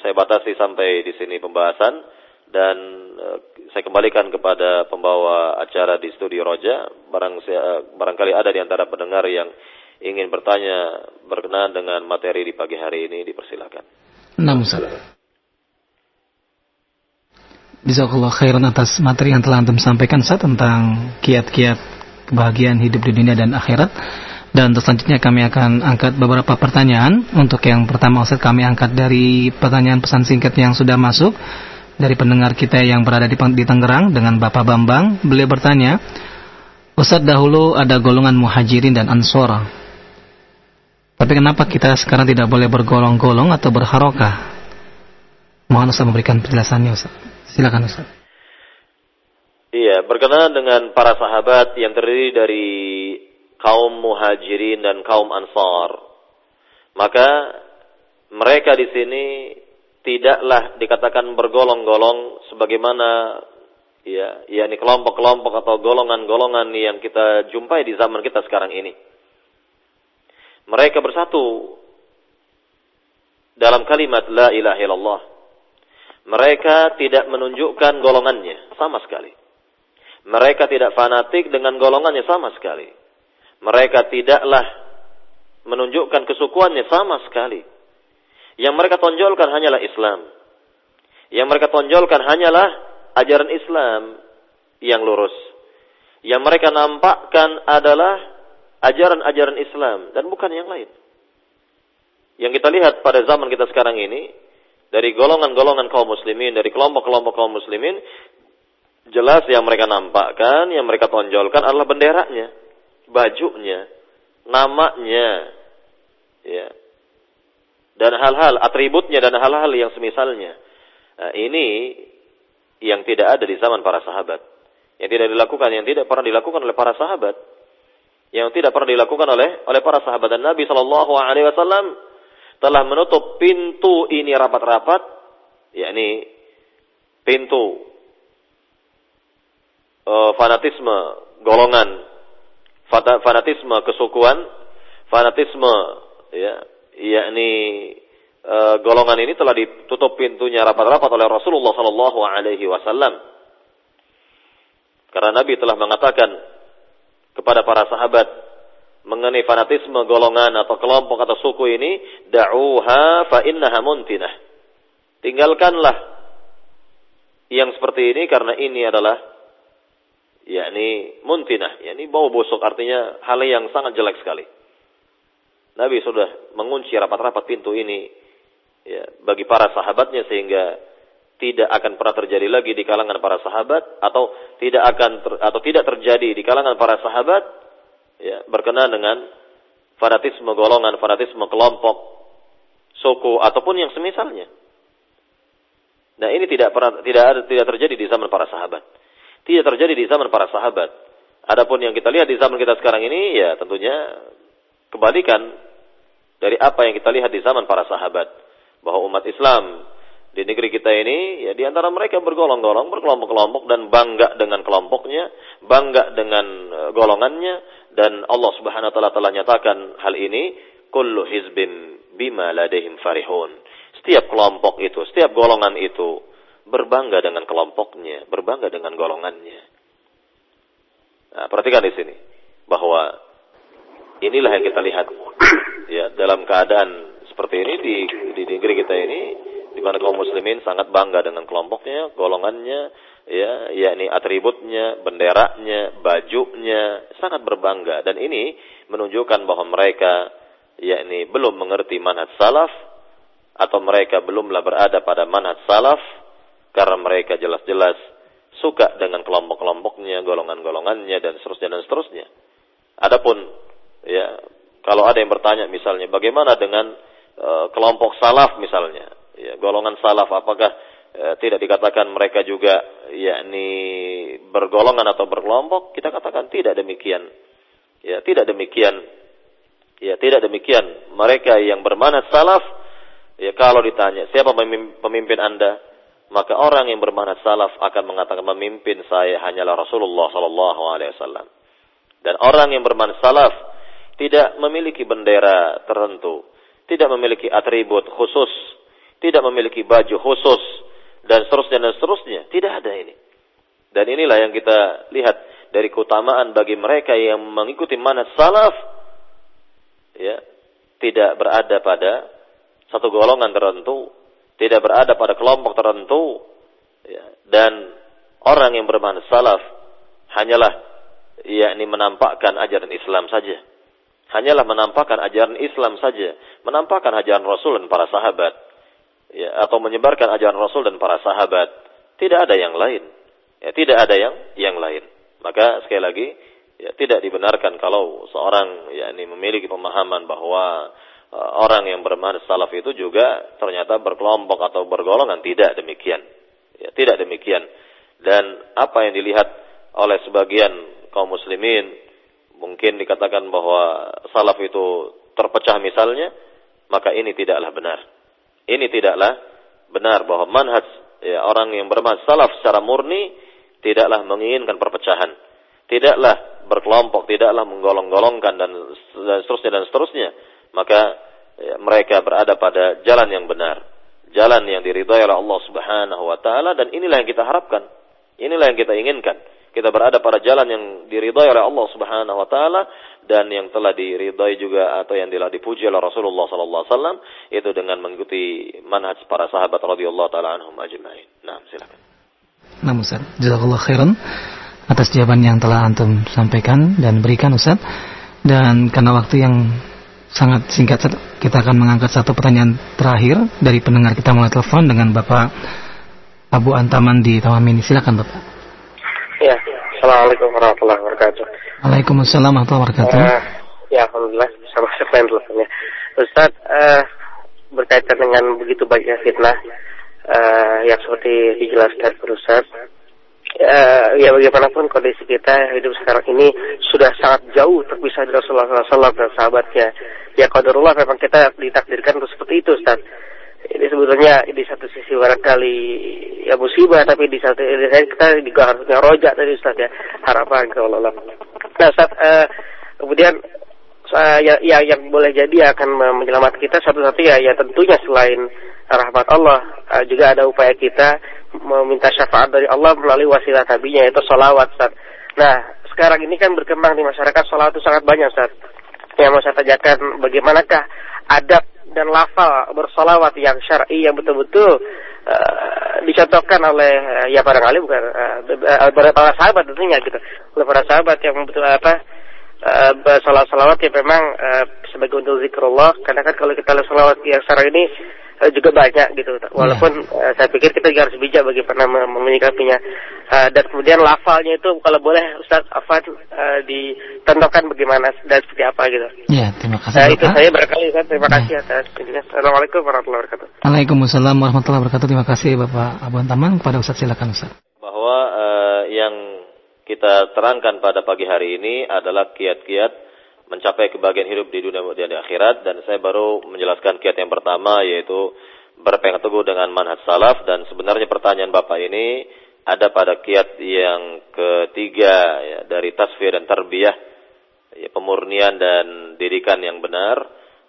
saya batasi sampai di sini pembahasan dan uh, saya kembalikan kepada pembawa acara di studio Roja barang uh, barangkali ada di antara pendengar yang ingin bertanya berkenaan dengan materi di pagi hari ini dipersilakan. Ustaz. Jazakallah khairan atas materi yang telah Antum sampaikan Ustaz tentang kiat-kiat kebahagiaan hidup di dunia dan akhirat. Dan selanjutnya kami akan angkat beberapa pertanyaan. Untuk yang pertama Ustaz kami angkat dari pertanyaan pesan singkat yang sudah masuk dari pendengar kita yang berada di, di Tangerang dengan Bapak Bambang. Beliau bertanya, Ustaz dahulu ada golongan muhajirin dan ansor. Tapi kenapa kita sekarang tidak boleh bergolong-golong atau berharokah? Mohon Ustaz memberikan penjelasannya Ustaz. Silakan Ustaz. Iya, berkenaan dengan para sahabat yang terdiri dari kaum muhajirin dan kaum ansar. Maka mereka di sini tidaklah dikatakan bergolong-golong sebagaimana ya yakni kelompok-kelompok atau golongan-golongan yang kita jumpai di zaman kita sekarang ini. Mereka bersatu dalam kalimat la ilaha illallah. Mereka tidak menunjukkan golongannya sama sekali. Mereka tidak fanatik dengan golongannya sama sekali. Mereka tidaklah menunjukkan kesukuannya sama sekali yang mereka tonjolkan hanyalah Islam. Yang mereka tonjolkan hanyalah ajaran Islam yang lurus. Yang mereka nampakkan adalah ajaran-ajaran Islam dan bukan yang lain. Yang kita lihat pada zaman kita sekarang ini, dari golongan-golongan kaum muslimin, dari kelompok-kelompok kaum muslimin, jelas yang mereka nampakkan, yang mereka tonjolkan adalah benderanya, bajunya, namanya, ya, dan hal-hal atributnya dan hal-hal yang semisalnya. Nah, ini yang tidak ada di zaman para sahabat. Yang tidak dilakukan, yang tidak pernah dilakukan oleh para sahabat. Yang tidak pernah dilakukan oleh oleh para sahabat dan Nabi Shallallahu Alaihi Wasallam telah menutup pintu ini rapat-rapat, yakni pintu uh, fanatisme golongan, fanatisme kesukuan, fanatisme ya yakni e, golongan ini telah ditutup pintunya rapat-rapat oleh Rasulullah Sallallahu Alaihi Wasallam. Karena Nabi telah mengatakan kepada para sahabat mengenai fanatisme golongan atau kelompok atau suku ini, da'uha fa innaha muntinah. Tinggalkanlah yang seperti ini karena ini adalah yakni muntinah, yakni bau busuk artinya hal yang sangat jelek sekali. Nabi sudah mengunci rapat-rapat pintu ini ya, bagi para sahabatnya sehingga tidak akan pernah terjadi lagi di kalangan para sahabat atau tidak akan ter, atau tidak terjadi di kalangan para sahabat ya, berkenaan dengan fanatisme golongan, fanatisme kelompok, suku ataupun yang semisalnya. Nah, ini tidak pernah tidak ada tidak terjadi di zaman para sahabat. Tidak terjadi di zaman para sahabat. Adapun yang kita lihat di zaman kita sekarang ini ya tentunya kebalikan dari apa yang kita lihat di zaman para sahabat bahwa umat Islam di negeri kita ini ya di antara mereka bergolong-golong, berkelompok-kelompok dan bangga dengan kelompoknya, bangga dengan e, golongannya dan Allah Subhanahu wa taala telah nyatakan hal ini kullu hizbin bima ladaihim farihun. setiap kelompok itu, setiap golongan itu berbangga dengan kelompoknya, berbangga dengan golongannya. Nah, perhatikan di sini bahwa inilah yang kita lihat [COUGHS] ya dalam keadaan seperti ini di di negeri kita ini di mana kaum muslimin sangat bangga dengan kelompoknya, golongannya, ya, yakni atributnya, benderanya, bajunya, sangat berbangga dan ini menunjukkan bahwa mereka yakni belum mengerti manhaj salaf atau mereka belumlah berada pada manhaj salaf karena mereka jelas-jelas suka dengan kelompok-kelompoknya, golongan-golongannya dan seterusnya dan seterusnya. Adapun ya kalau ada yang bertanya misalnya bagaimana dengan uh, kelompok salaf misalnya, ya, golongan salaf apakah uh, tidak dikatakan mereka juga yakni bergolongan atau berkelompok? Kita katakan tidak demikian. Ya, tidak demikian. Ya, tidak demikian. Mereka yang bermanat salaf ya kalau ditanya siapa pemimpin Anda? Maka orang yang bermanat salaf akan mengatakan memimpin saya hanyalah Rasulullah sallallahu alaihi wasallam. Dan orang yang bermanat salaf tidak memiliki bendera tertentu, tidak memiliki atribut khusus, tidak memiliki baju khusus, dan seterusnya dan seterusnya. Tidak ada ini. Dan inilah yang kita lihat dari keutamaan bagi mereka yang mengikuti mana salaf, ya, tidak berada pada satu golongan tertentu, tidak berada pada kelompok tertentu, ya, dan orang yang bermanat salaf hanyalah yakni menampakkan ajaran Islam saja. Hanyalah menampakkan ajaran Islam saja, menampakkan ajaran Rasul dan para sahabat ya, atau menyebarkan ajaran Rasul dan para sahabat. Tidak ada yang lain. Ya, tidak ada yang yang lain. Maka sekali lagi ya, tidak dibenarkan kalau seorang ya ini memiliki pemahaman bahwa uh, orang yang bermanhaj salaf itu juga ternyata berkelompok atau bergolongan tidak demikian. Ya, tidak demikian. Dan apa yang dilihat oleh sebagian kaum muslimin mungkin dikatakan bahwa salaf itu terpecah misalnya, maka ini tidaklah benar. Ini tidaklah benar bahwa manhaj ya, orang yang bermanhaj salaf secara murni tidaklah menginginkan perpecahan. Tidaklah berkelompok, tidaklah menggolong-golongkan dan, seterusnya dan seterusnya. Maka ya, mereka berada pada jalan yang benar. Jalan yang diridhai oleh Allah Subhanahu wa taala dan inilah yang kita harapkan. Inilah yang kita inginkan. Kita berada pada jalan yang diridhai oleh Allah Subhanahu wa taala dan yang telah diridhai juga atau yang telah dipuji oleh Rasulullah sallallahu alaihi wasallam itu dengan mengikuti manhaj para sahabat radhiyallahu taala anhum ajma'in. Nah, silakan. Nah, Ustaz, jazakallahu khairan atas jawaban yang telah antum sampaikan dan berikan Ustaz. Dan karena waktu yang sangat singkat kita akan mengangkat satu pertanyaan terakhir dari pendengar kita melalui telepon dengan Bapak Abu Antaman di Taman. Silakan Bapak. Assalamualaikum warahmatullahi wabarakatuh. Waalaikumsalam warahmatullahi wabarakatuh. Uh, ya, alhamdulillah bisa masuk lain teleponnya. Ustaz, uh, berkaitan dengan begitu banyaknya fitnah uh, yang seperti dijelaskan Ustaz, uh, ya bagaimanapun kondisi kita hidup sekarang ini sudah sangat jauh terpisah dari Rasulullah SAW dan sahabatnya. Ya qadarullah memang kita ditakdirkan untuk seperti itu Ustaz. Ini sebetulnya di satu sisi barangkali ya musibah tapi di satu sisi kita juga harusnya rojak tadi Ustaz ya harapan ke Allah. Nah, saat, uh, kemudian uh, ya, ya yang boleh jadi akan menyelamatkan kita satu-satunya ya tentunya selain rahmat Allah uh, juga ada upaya kita meminta syafaat dari Allah melalui wasilah tabinya yaitu salawat Ustaz. Nah, sekarang ini kan berkembang di masyarakat salawat itu sangat banyak Ustaz. Yang mau saya tanyakan bagaimanakah adab dan lafal bersolawat yang syar'i yang betul-betul uh, dicontohkan oleh uh, ya para alim bukan uh, para sahabat tentunya gitu. Oleh para sahabat yang betul apa uh, salawat-salawat yang memang uh, sebagai untuk zikrullah karena kan kalau kita lihat salawat yang sekarang ini uh, juga banyak gitu. Walaupun yeah. uh, saya pikir kita juga harus bijak bagaimana menyikapinya. Uh, dan kemudian lafalnya itu kalau boleh Ustaz Afan uh, ditentukan bagaimana dan seperti apa gitu. Ya, yeah, terima kasih. Uh, itu saya barangkali Ustaz. Terima yeah. kasih atas Assalamualaikum warahmatullahi wabarakatuh. Waalaikumsalam warahmatullahi wabarakatuh. Terima kasih Bapak Abu Taman kepada Ustaz silakan Ustaz. Bahwa uh, yang kita terangkan pada pagi hari ini adalah kiat-kiat mencapai kebahagiaan hidup di dunia dan di akhirat. Dan saya baru menjelaskan kiat yang pertama yaitu berpegang teguh dengan manhaj salaf. Dan sebenarnya pertanyaan Bapak ini ada pada kiat yang ketiga ya, dari tasfir dan tarbiyah ya, pemurnian dan didikan yang benar.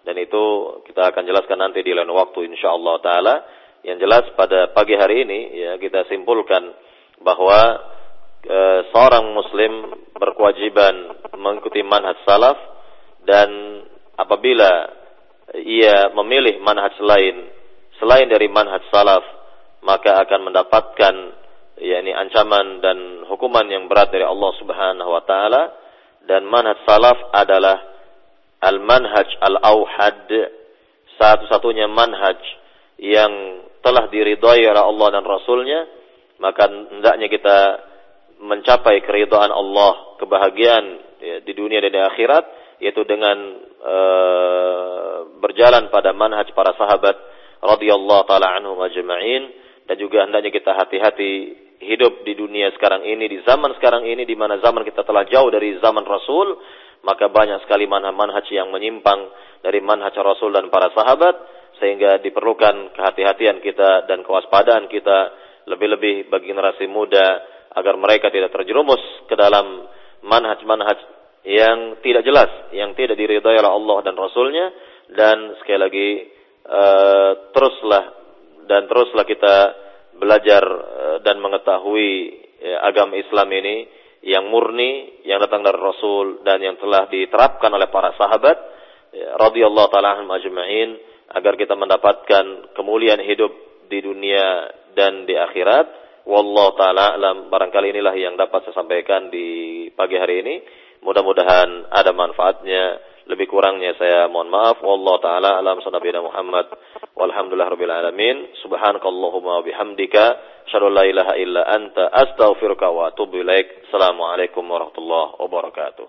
Dan itu kita akan jelaskan nanti di lain waktu insyaallah taala. Yang jelas pada pagi hari ini ya kita simpulkan bahwa e, seorang muslim berkewajiban mengikuti manhaj salaf dan apabila ia memilih manhaj lain selain dari manhaj salaf maka akan mendapatkan yakni ancaman dan hukuman yang berat dari Allah Subhanahu wa taala. Dan manhaj salaf adalah al-manhaj al-auhad satu-satunya manhaj yang telah diridhai oleh Allah dan Rasulnya. Maka hendaknya kita mencapai keridhaan Allah kebahagiaan ya, di dunia dan di akhirat yaitu dengan uh, berjalan pada manhaj para sahabat radhiyallahu taala anhum ajma'in dan juga hendaknya kita hati-hati hidup di dunia sekarang ini di zaman sekarang ini di mana zaman kita telah jauh dari zaman Rasul maka banyak sekali manhaj-manhaj yang menyimpang dari manhaj Rasul dan para sahabat sehingga diperlukan kehati-hatian kita dan kewaspadaan kita lebih-lebih bagi generasi muda agar mereka tidak terjerumus ke dalam manhaj-manhaj yang tidak jelas, yang tidak diridhai oleh Allah dan Rasulnya. Dan sekali lagi uh, teruslah dan teruslah kita belajar uh, dan mengetahui ya, agama Islam ini yang murni yang datang dari Rasul dan yang telah diterapkan oleh para sahabat ya, radhiyallahu taala ajma'in agar kita mendapatkan kemuliaan hidup di dunia dan di akhirat Wallahu taala alam barangkali inilah yang dapat saya sampaikan di pagi hari ini. Mudah-mudahan ada manfaatnya. Lebih kurangnya saya mohon maaf. Wallahu taala alam sunnabiyyina Muhammad. Walhamdulillahirabbil alamin. Subhanakallahumma bihamdika asyhadu la ilaha illa anta wa atubu ilaik. Assalamualaikum warahmatullahi wabarakatuh.